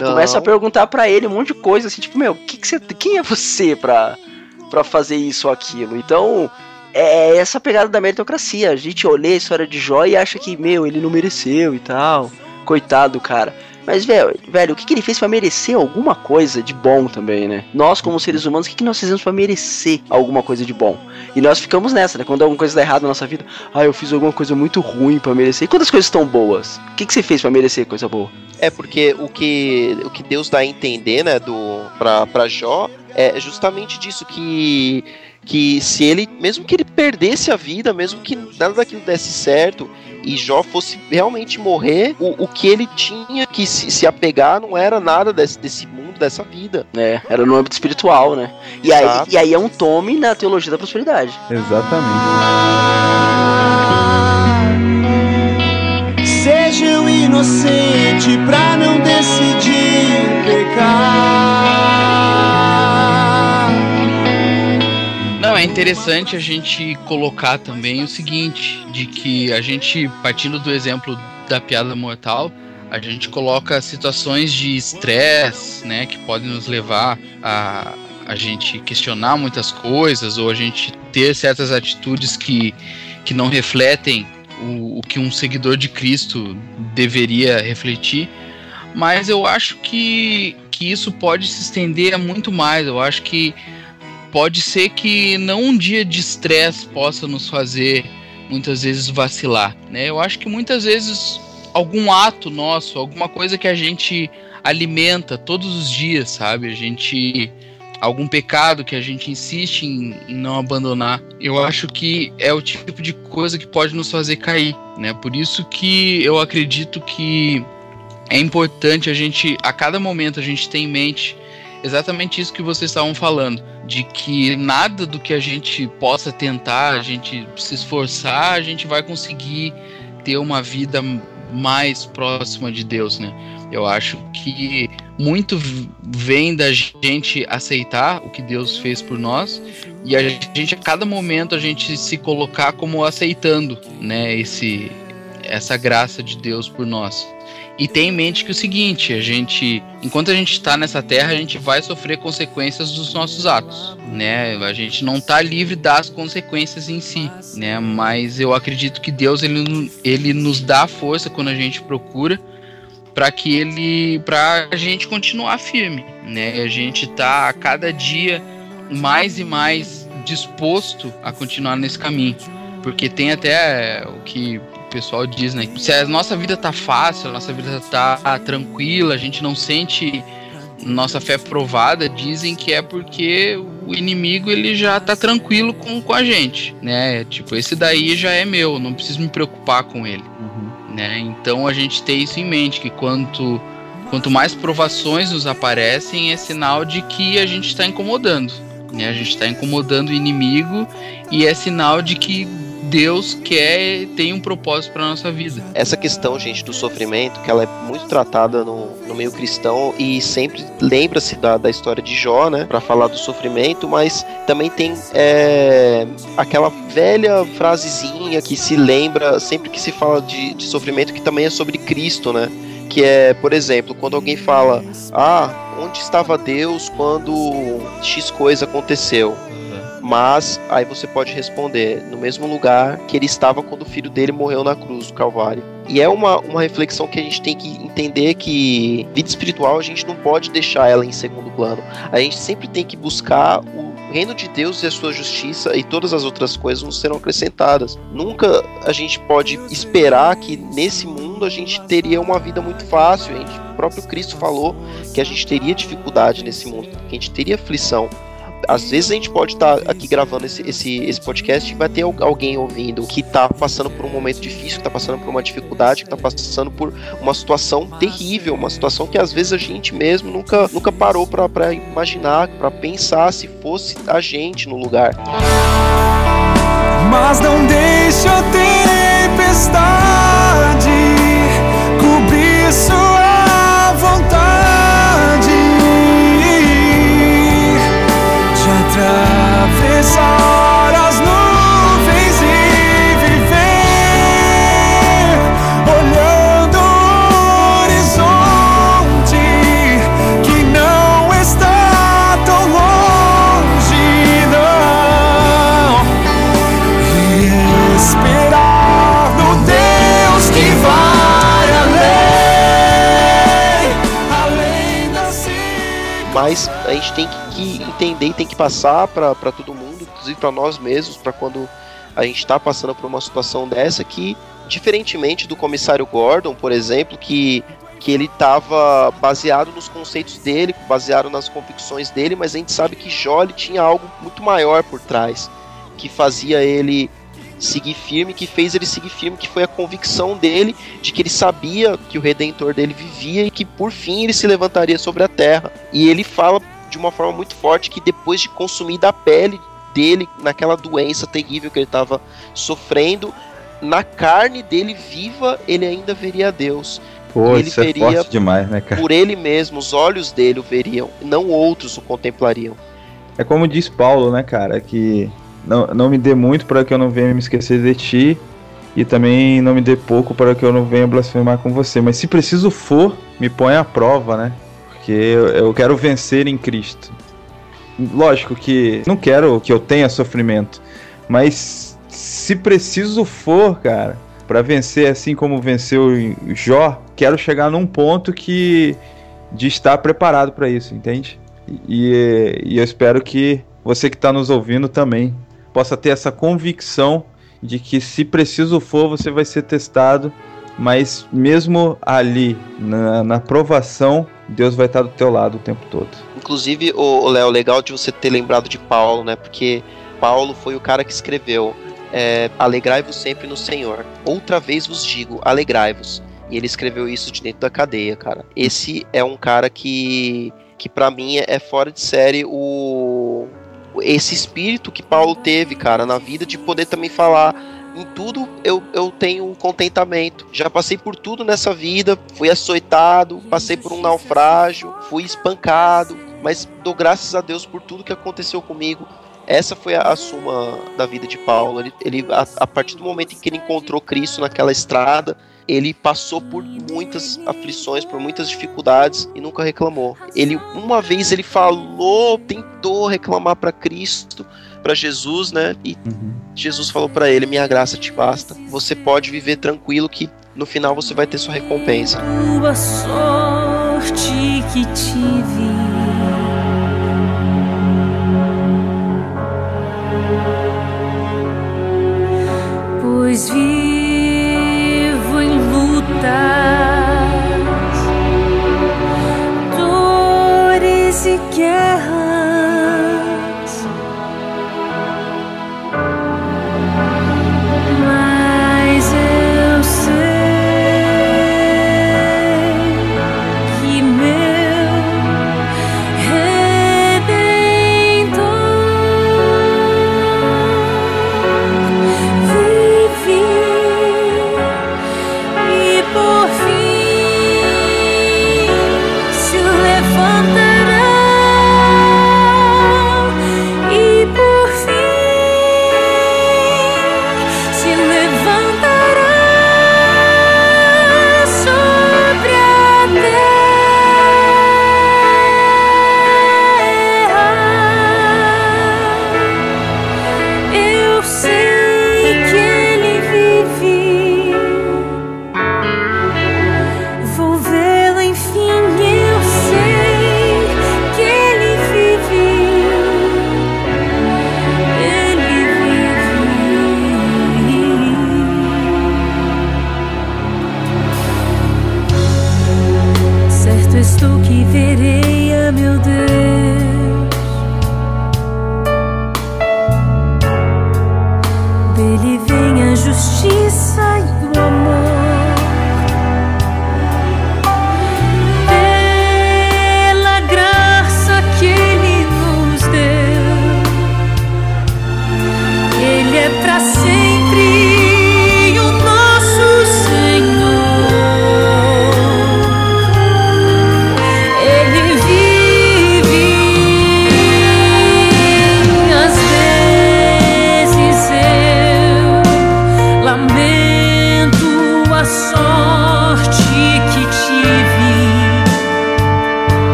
Speaker 4: Não.
Speaker 3: Começa a perguntar pra ele um monte de coisa, assim, tipo, meu, que que você, quem é você pra, pra fazer isso ou aquilo? Então, é essa pegada da meritocracia. A gente olha a história de Jó e acha que, meu, ele não mereceu e tal. Coitado do cara. Mas, velho, velho, o que, que ele fez pra merecer alguma coisa de bom também, né? Nós, como seres humanos, o que, que nós fizemos pra merecer alguma coisa de bom? E nós ficamos nessa, né? Quando alguma coisa dá errado na nossa vida, ah, eu fiz alguma coisa muito ruim pra merecer. E quando as coisas estão boas? O que, que você fez pra merecer coisa boa?
Speaker 4: É porque o que, o que Deus dá a entender, né, do, pra, pra Jó, é justamente disso que, que se ele, mesmo que ele perdesse a vida, mesmo que nada daquilo desse certo, e Jó fosse realmente morrer, o, o que ele tinha que se, se apegar não era nada desse, desse mundo, dessa vida.
Speaker 3: É, era no âmbito espiritual, né? E aí, e aí é um tome na teologia da prosperidade.
Speaker 1: Exatamente.
Speaker 6: Seja um inocente pra não decidir pecar.
Speaker 2: É interessante a gente colocar também o seguinte, de que a gente, partindo do exemplo da piada mortal, a gente coloca situações de estresse, né, que podem nos levar a a gente questionar muitas coisas ou a gente ter certas atitudes que, que não refletem o, o que um seguidor de Cristo deveria refletir. Mas eu acho que, que isso pode se estender a muito mais. Eu acho que pode ser que não um dia de estresse possa nos fazer muitas vezes vacilar, né? Eu acho que muitas vezes algum ato nosso, alguma coisa que a gente alimenta todos os dias, sabe? A gente algum pecado que a gente insiste em, não abandonar. Eu acho que é o tipo de coisa que pode nos fazer cair, né? Por isso que eu acredito que é importante a gente a cada momento a gente ter em mente exatamente isso que vocês estavam falando, de que nada do que a gente possa tentar, a gente se esforçar, a gente vai conseguir ter uma vida mais próxima de Deus, né? Eu acho que muito vem da gente aceitar o que Deus fez por nós e a gente a cada momento a gente se colocar como aceitando, né, esse essa graça de Deus por nós. E tem em mente que o seguinte, a gente, enquanto a gente está nessa terra, a gente vai sofrer consequências dos nossos atos, né? A gente não está livre das consequências em si, né? Mas eu acredito que Deus ele, ele nos dá força quando a gente procura para que ele para a gente continuar firme, né? A gente tá a cada dia mais e mais disposto a continuar nesse caminho, porque tem até o que pessoal diz, né? Se a nossa vida tá fácil, a nossa vida tá tranquila, a gente não sente nossa fé provada, dizem que é porque o inimigo ele já tá tranquilo com, com a gente, né? Tipo, esse daí já é meu, não preciso me preocupar com ele. Né? Então a gente tem isso em mente, que quanto, quanto mais provações nos aparecem, é sinal de que a gente está incomodando. Né? A gente está incomodando o inimigo e é sinal de que Deus quer tem um propósito para nossa vida.
Speaker 4: Essa questão, gente, do sofrimento, que ela é muito tratada no, no meio cristão e sempre lembra-se da, da história de Jó, né, para falar do sofrimento, mas também tem é, aquela velha frasezinha que se lembra sempre que se fala de, de sofrimento, que também é sobre Cristo, né? Que é, por exemplo, quando alguém fala, ah, onde estava Deus quando X coisa aconteceu? Mas aí você pode responder no mesmo lugar que ele estava quando o filho dele morreu na cruz do Calvário. E é uma, uma reflexão que a gente tem que entender que vida espiritual a gente não pode deixar ela em segundo plano. A gente sempre tem que buscar o reino de Deus e a sua justiça e todas as outras coisas não serão acrescentadas. Nunca a gente pode esperar que nesse mundo a gente teria uma vida muito fácil. Gente, o próprio Cristo falou que a gente teria dificuldade nesse mundo, que a gente teria aflição às vezes a gente pode estar tá aqui gravando esse, esse, esse podcast e vai ter alguém ouvindo que está passando por um momento difícil, que está passando por uma dificuldade, que está passando por uma situação terrível, uma situação que às vezes a gente mesmo nunca, nunca parou para imaginar, para pensar se fosse a gente no lugar.
Speaker 6: Mas não deixe a tempestade cobrir sua
Speaker 4: Mas a gente tem que, entender e tem que passar para todo mundo, inclusive para nós mesmos, para quando a gente está passando por uma situação dessa que, diferentemente do comissário Gordon, por exemplo, que que ele estava baseado nos conceitos dele, baseado nas convicções dele, mas a gente sabe que ele tinha algo muito maior por trás, que fazia ele seguir firme, que fez ele seguir firme, que foi a convicção dele de que ele sabia que o redentor dele vivia e que por fim ele se levantaria sobre a terra. E ele fala de uma forma muito forte que depois de consumir da pele dele naquela doença terrível que ele estava sofrendo, na carne dele viva, ele ainda veria a Deus.
Speaker 1: Pô,
Speaker 4: ele
Speaker 1: é forte demais, né, cara?
Speaker 4: por ele mesmo, os olhos dele o veriam, não outros o contemplariam.
Speaker 1: É como diz Paulo, né, cara? Que não, não me dê muito para que eu não venha me esquecer de ti. E também não me dê pouco para que eu não venha blasfemar com você. Mas se preciso for, me põe à prova, né? Porque eu, eu quero vencer em Cristo. Lógico que não quero que eu tenha sofrimento. Mas se preciso for, cara, para vencer assim como venceu Jó, quero chegar num ponto que de estar preparado para isso, entende? E, e eu espero que você que está nos ouvindo também possa ter essa convicção de que se preciso for, você vai ser testado, mas mesmo ali na, na provação, Deus vai estar do teu lado o tempo todo.
Speaker 4: Inclusive, o Léo, legal de você ter lembrado de Paulo, né? Porque Paulo foi o cara que escreveu é, Alegrai-vos sempre no Senhor. Outra vez vos digo, alegrai-vos. E ele escreveu isso de dentro da cadeia, cara. Esse é um cara que, que para mim é fora de série o esse espírito que Paulo teve, cara, na vida de poder também falar em tudo eu, eu tenho um contentamento. Já passei por tudo nessa vida, fui açoitado, passei por um naufrágio, fui espancado, mas dou graças a Deus por tudo que aconteceu comigo. Essa foi a, a suma da vida de Paulo. Ele, ele a, a partir do momento em que ele encontrou Cristo naquela estrada, ele passou por muitas aflições, por muitas dificuldades e nunca reclamou. Ele uma vez ele falou, tentou reclamar para Cristo, para Jesus, né? E Jesus falou para ele: "Minha graça te basta. Você pode viver tranquilo que no final você vai ter sua recompensa."
Speaker 12: Tua sorte que tive. Pois vivo
Speaker 10: yeah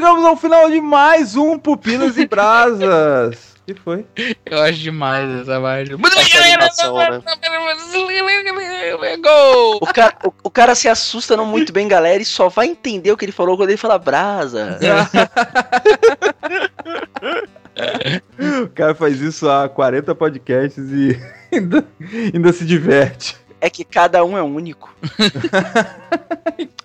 Speaker 10: chegamos ao final de mais um Pupilas e Brasas. que foi?
Speaker 2: Eu acho demais essa parte.
Speaker 4: Essa animação, né?
Speaker 2: Gol!
Speaker 3: O cara, o, o cara se assusta não muito bem, galera, e só vai entender o que ele falou quando ele fala brasa.
Speaker 10: O cara faz isso há 40 podcasts e ainda, ainda se diverte.
Speaker 3: É que cada um é único.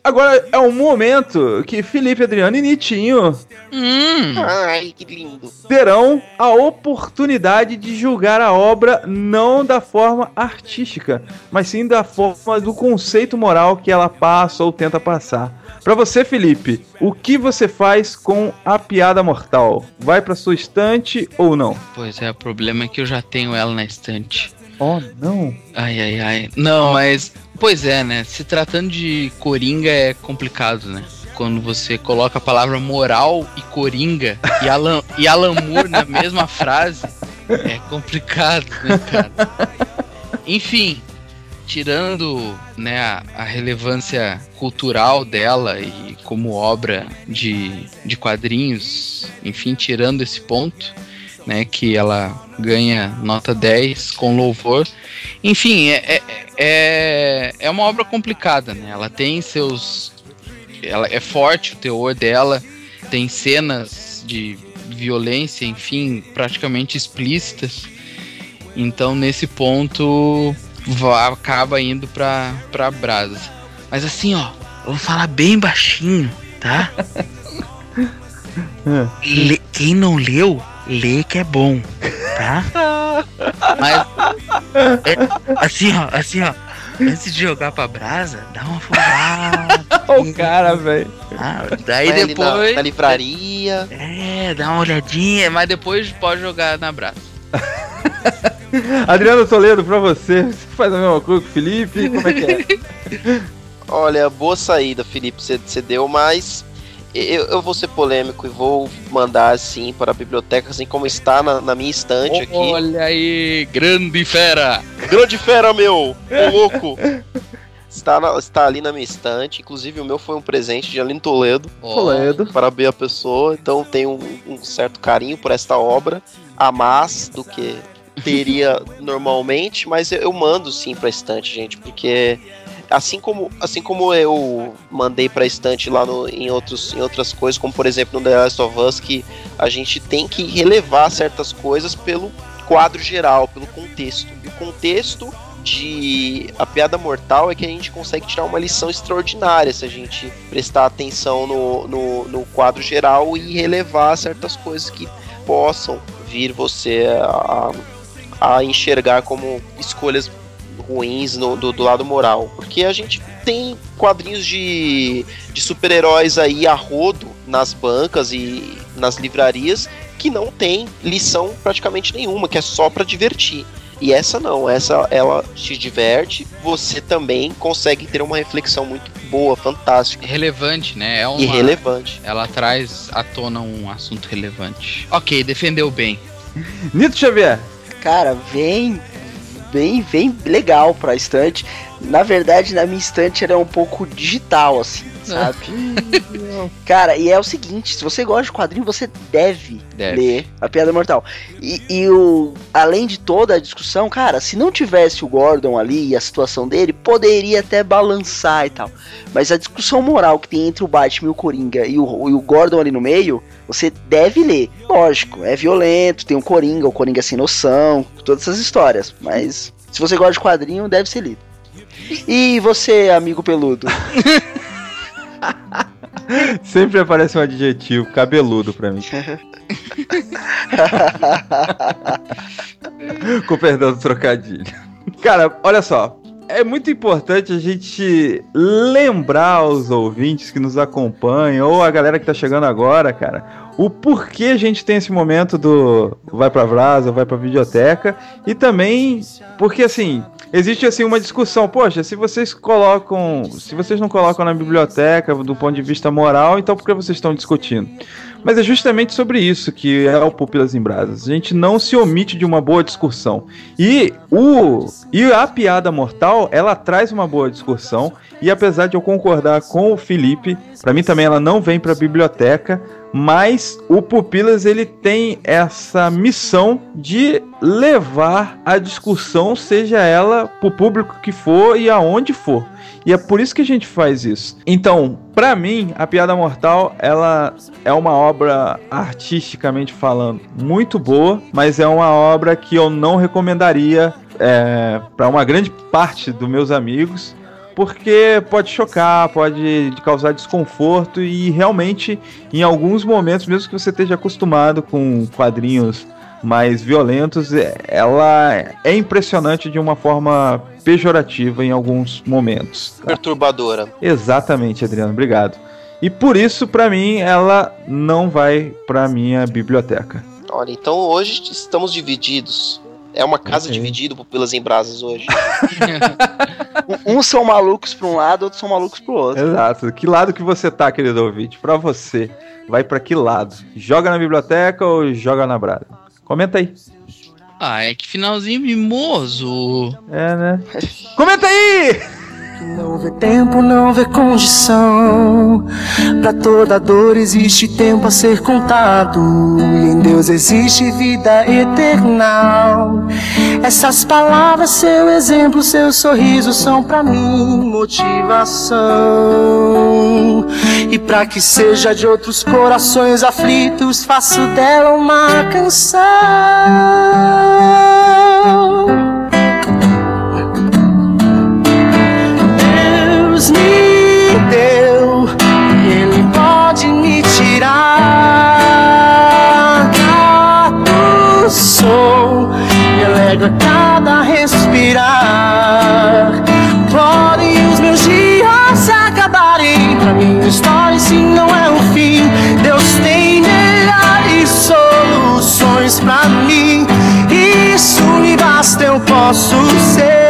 Speaker 10: Agora é um momento que Felipe, Adriano e Nitinho
Speaker 2: Hum,
Speaker 4: Ai, que lindo.
Speaker 10: terão a oportunidade de julgar a obra não da forma artística, mas sim da forma do conceito moral que ela passa ou tenta passar. Pra você, Felipe, o que você faz com a piada mortal? Vai pra sua estante ou não?
Speaker 2: pois é, o problema é que eu já tenho ela na estante.
Speaker 1: Oh, não.
Speaker 2: Ai, ai, ai. Não, mas. Pois é, né? Se tratando de coringa é complicado, né? Quando você coloca a palavra moral e coringa e Alan, e Alan Moore na mesma frase, é complicado, né, cara? Enfim, tirando né, a, a relevância cultural dela e como obra de, de quadrinhos, enfim, tirando esse ponto, né, que ela ganha nota 10 com louvor. Enfim, é, é, é, é uma obra complicada, né? Ela tem seus. Ela é forte o teor dela, tem cenas de violência, enfim, praticamente explícitas. Então, nesse ponto, acaba indo pra, pra brasa. Mas assim, ó, vamos falar bem baixinho, tá? Quem não leu, lê que é bom, tá? Mas, é, assim, ó, assim, ó, antes de jogar pra brasa, dá uma folgada.
Speaker 1: o cara, velho.
Speaker 2: Ah, daí
Speaker 4: Vai ali
Speaker 2: depois.
Speaker 4: na- na livraria.
Speaker 2: É, dá uma olhadinha, mas depois pode jogar na brasa.
Speaker 1: Adriano Toledo, pra você, você faz a mesma coisa com o Felipe? Como é que é?
Speaker 4: Olha, boa saída, Felipe, você você deu, mas eu, eu vou ser polêmico e vou mandar assim para a biblioteca, assim como está na, na minha estante aqui.
Speaker 2: Olha aí, grande fera!
Speaker 4: Grande fera, meu! Ô louco! Está, na- está ali na minha estante, inclusive o meu foi um presente de Aline Toledo.
Speaker 1: Toledo.
Speaker 4: Parabéns a pessoa, então tenho um, um certo carinho por esta obra, a mais do que teria normalmente, mas eu, eu mando sim pra estante, gente, porque assim como, assim como eu mandei pra estante lá no, em, outros, em outras coisas, como por exemplo no The Last of Us, que a gente tem que relevar certas coisas pelo quadro geral, pelo contexto. E o contexto de A Piada Mortal é que a gente consegue tirar uma lição extraordinária se a gente prestar atenção no, no, no quadro geral e relevar certas coisas que possam vir você a, a enxergar como escolhas ruins no- do, do lado moral. Porque a gente tem quadrinhos de, de super-heróis aí a rodo nas bancas e nas livrarias que não tem lição praticamente nenhuma, que é só pra divertir. E essa não, essa ela te diverte, você também consegue ter uma reflexão muito boa, fantástica
Speaker 2: Relevante, né? É uma,
Speaker 4: e relevante.
Speaker 2: Ela traz à tona um assunto relevante. Ok, defendeu bem.
Speaker 1: Nito Xavier.
Speaker 3: Cara, vem bem, bem legal pra estante. Na verdade, na minha estante era um pouco digital, assim, sabe? Cara, e é o seguinte, se você gosta de quadrinho, você deve,
Speaker 2: Deve.
Speaker 3: ler A Piada Mortal. E, e o, além de toda a discussão, cara, se não tivesse o Gordon ali e a situação dele, poderia até balançar e tal. Mas a discussão moral que tem entre o Batman e o Coringa e o, e o Gordon ali no meio, você deve ler. Lógico, é violento, tem o Coringa, o Coringa sem noção, todas essas histórias. Mas se você gosta de quadrinho, deve ser lido. E você, amigo peludo?
Speaker 1: Sempre aparece um adjetivo cabeludo pra mim. Com perdão do trocadilho. Cara, olha só. É muito importante a gente lembrar aos ouvintes que nos acompanham, ou a galera que tá chegando agora, cara, o porquê a gente tem esse momento do vai pra Brasa, vai pra videoteca, e também porque assim, existe assim uma discussão, poxa, se vocês colocam, se vocês não colocam na biblioteca do ponto de vista moral, então por que vocês estão discutindo? Mas é justamente sobre isso que é o Pupilas em Brasas. A gente não se omite de uma boa discussão. E o e a piada mortal, ela traz uma boa discussão. E apesar de eu concordar com o Felipe, para mim também ela não vem para a biblioteca, mas o Pupilas ele tem essa missão de levar a discussão, seja ela para o público que for e aonde for. E é por isso que a gente faz isso. Então, pra mim, a Piada Mortal, ela é uma obra artisticamente falando muito boa, mas é uma obra que eu não recomendaria é, para uma grande parte dos meus amigos, porque pode chocar, pode causar desconforto e realmente, em alguns momentos, mesmo que você esteja acostumado com quadrinhos mais violentos, é- ela é impressionante de uma forma pejorativa em alguns momentos.
Speaker 4: Perturbadora.
Speaker 1: Exatamente, Adriano, obrigado. E por isso, pra mim, ela não vai pra minha biblioteca.
Speaker 4: Olha, então hoje estamos divididos. É uma casa dividida por pelas em brasas hoje.
Speaker 3: Um- Uns são malucos pra um lado, outros são malucos pro outro.
Speaker 1: Exato. Que lado que você tá, querido ouvinte? Pra você. Vai pra que lado? Joga na biblioteca ou joga na brasa? Comenta aí.
Speaker 2: Ah, é que finalzinho mimoso.
Speaker 1: É, né? Comenta aí!
Speaker 6: Não vê tempo, não vê condição. Pra toda dor existe tempo a ser contado. E em Deus existe vida eterna. Essas palavras, seu exemplo, seu sorriso são pra mim motivação. E pra que seja de outros corações aflitos, faço dela uma canção. Respirar. Podem os meus dias acabarem, pra minha história se não é o fim. Deus tem melhores soluções pra mim. Isso me basta, eu posso ser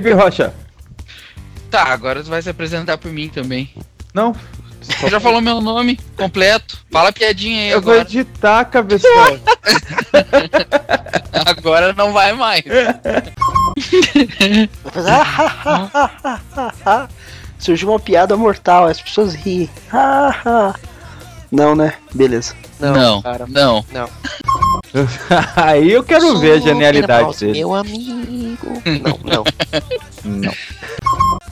Speaker 1: Felipe Rocha.
Speaker 2: Tá, agora tu vai se apresentar por mim também.
Speaker 1: Não.
Speaker 2: Você já falou meu nome completo. Fala a piadinha aí
Speaker 1: Eu vou
Speaker 2: agora.
Speaker 1: editar, cabeção.
Speaker 2: Agora não vai mais.
Speaker 3: Surgiu uma piada mortal, as pessoas riem. Não, né? Beleza.
Speaker 2: Não, não.
Speaker 4: Não.
Speaker 1: Aí eu quero ver a genialidade dele.
Speaker 4: Meu amigo. Não, não.
Speaker 1: Não.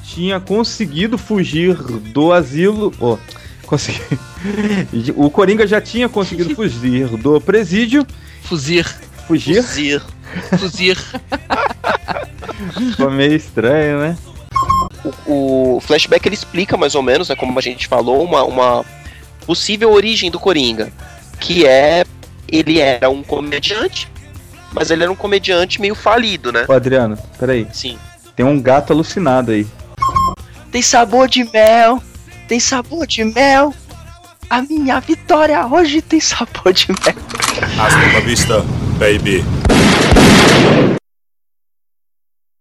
Speaker 1: Tinha conseguido fugir do asilo. Oh, consegui... O Coringa já tinha conseguido fugir do presídio.
Speaker 2: Fugir.
Speaker 1: Fugir?
Speaker 4: Fuzir.
Speaker 2: Fugir.
Speaker 1: Ficou meio estranho, né?
Speaker 4: O, o flashback ele explica mais ou menos, né, como a gente falou, uma, uma possível origem do Coringa, que é ele era um comediante, mas ele era um comediante meio falido, né?
Speaker 1: Ô, Adriano, peraí.
Speaker 4: Sim.
Speaker 1: Tem um gato alucinado aí.
Speaker 3: Tem sabor de mel, tem sabor de mel. A minha vitória hoje tem sabor de mel.
Speaker 8: Hasta la vista, baby.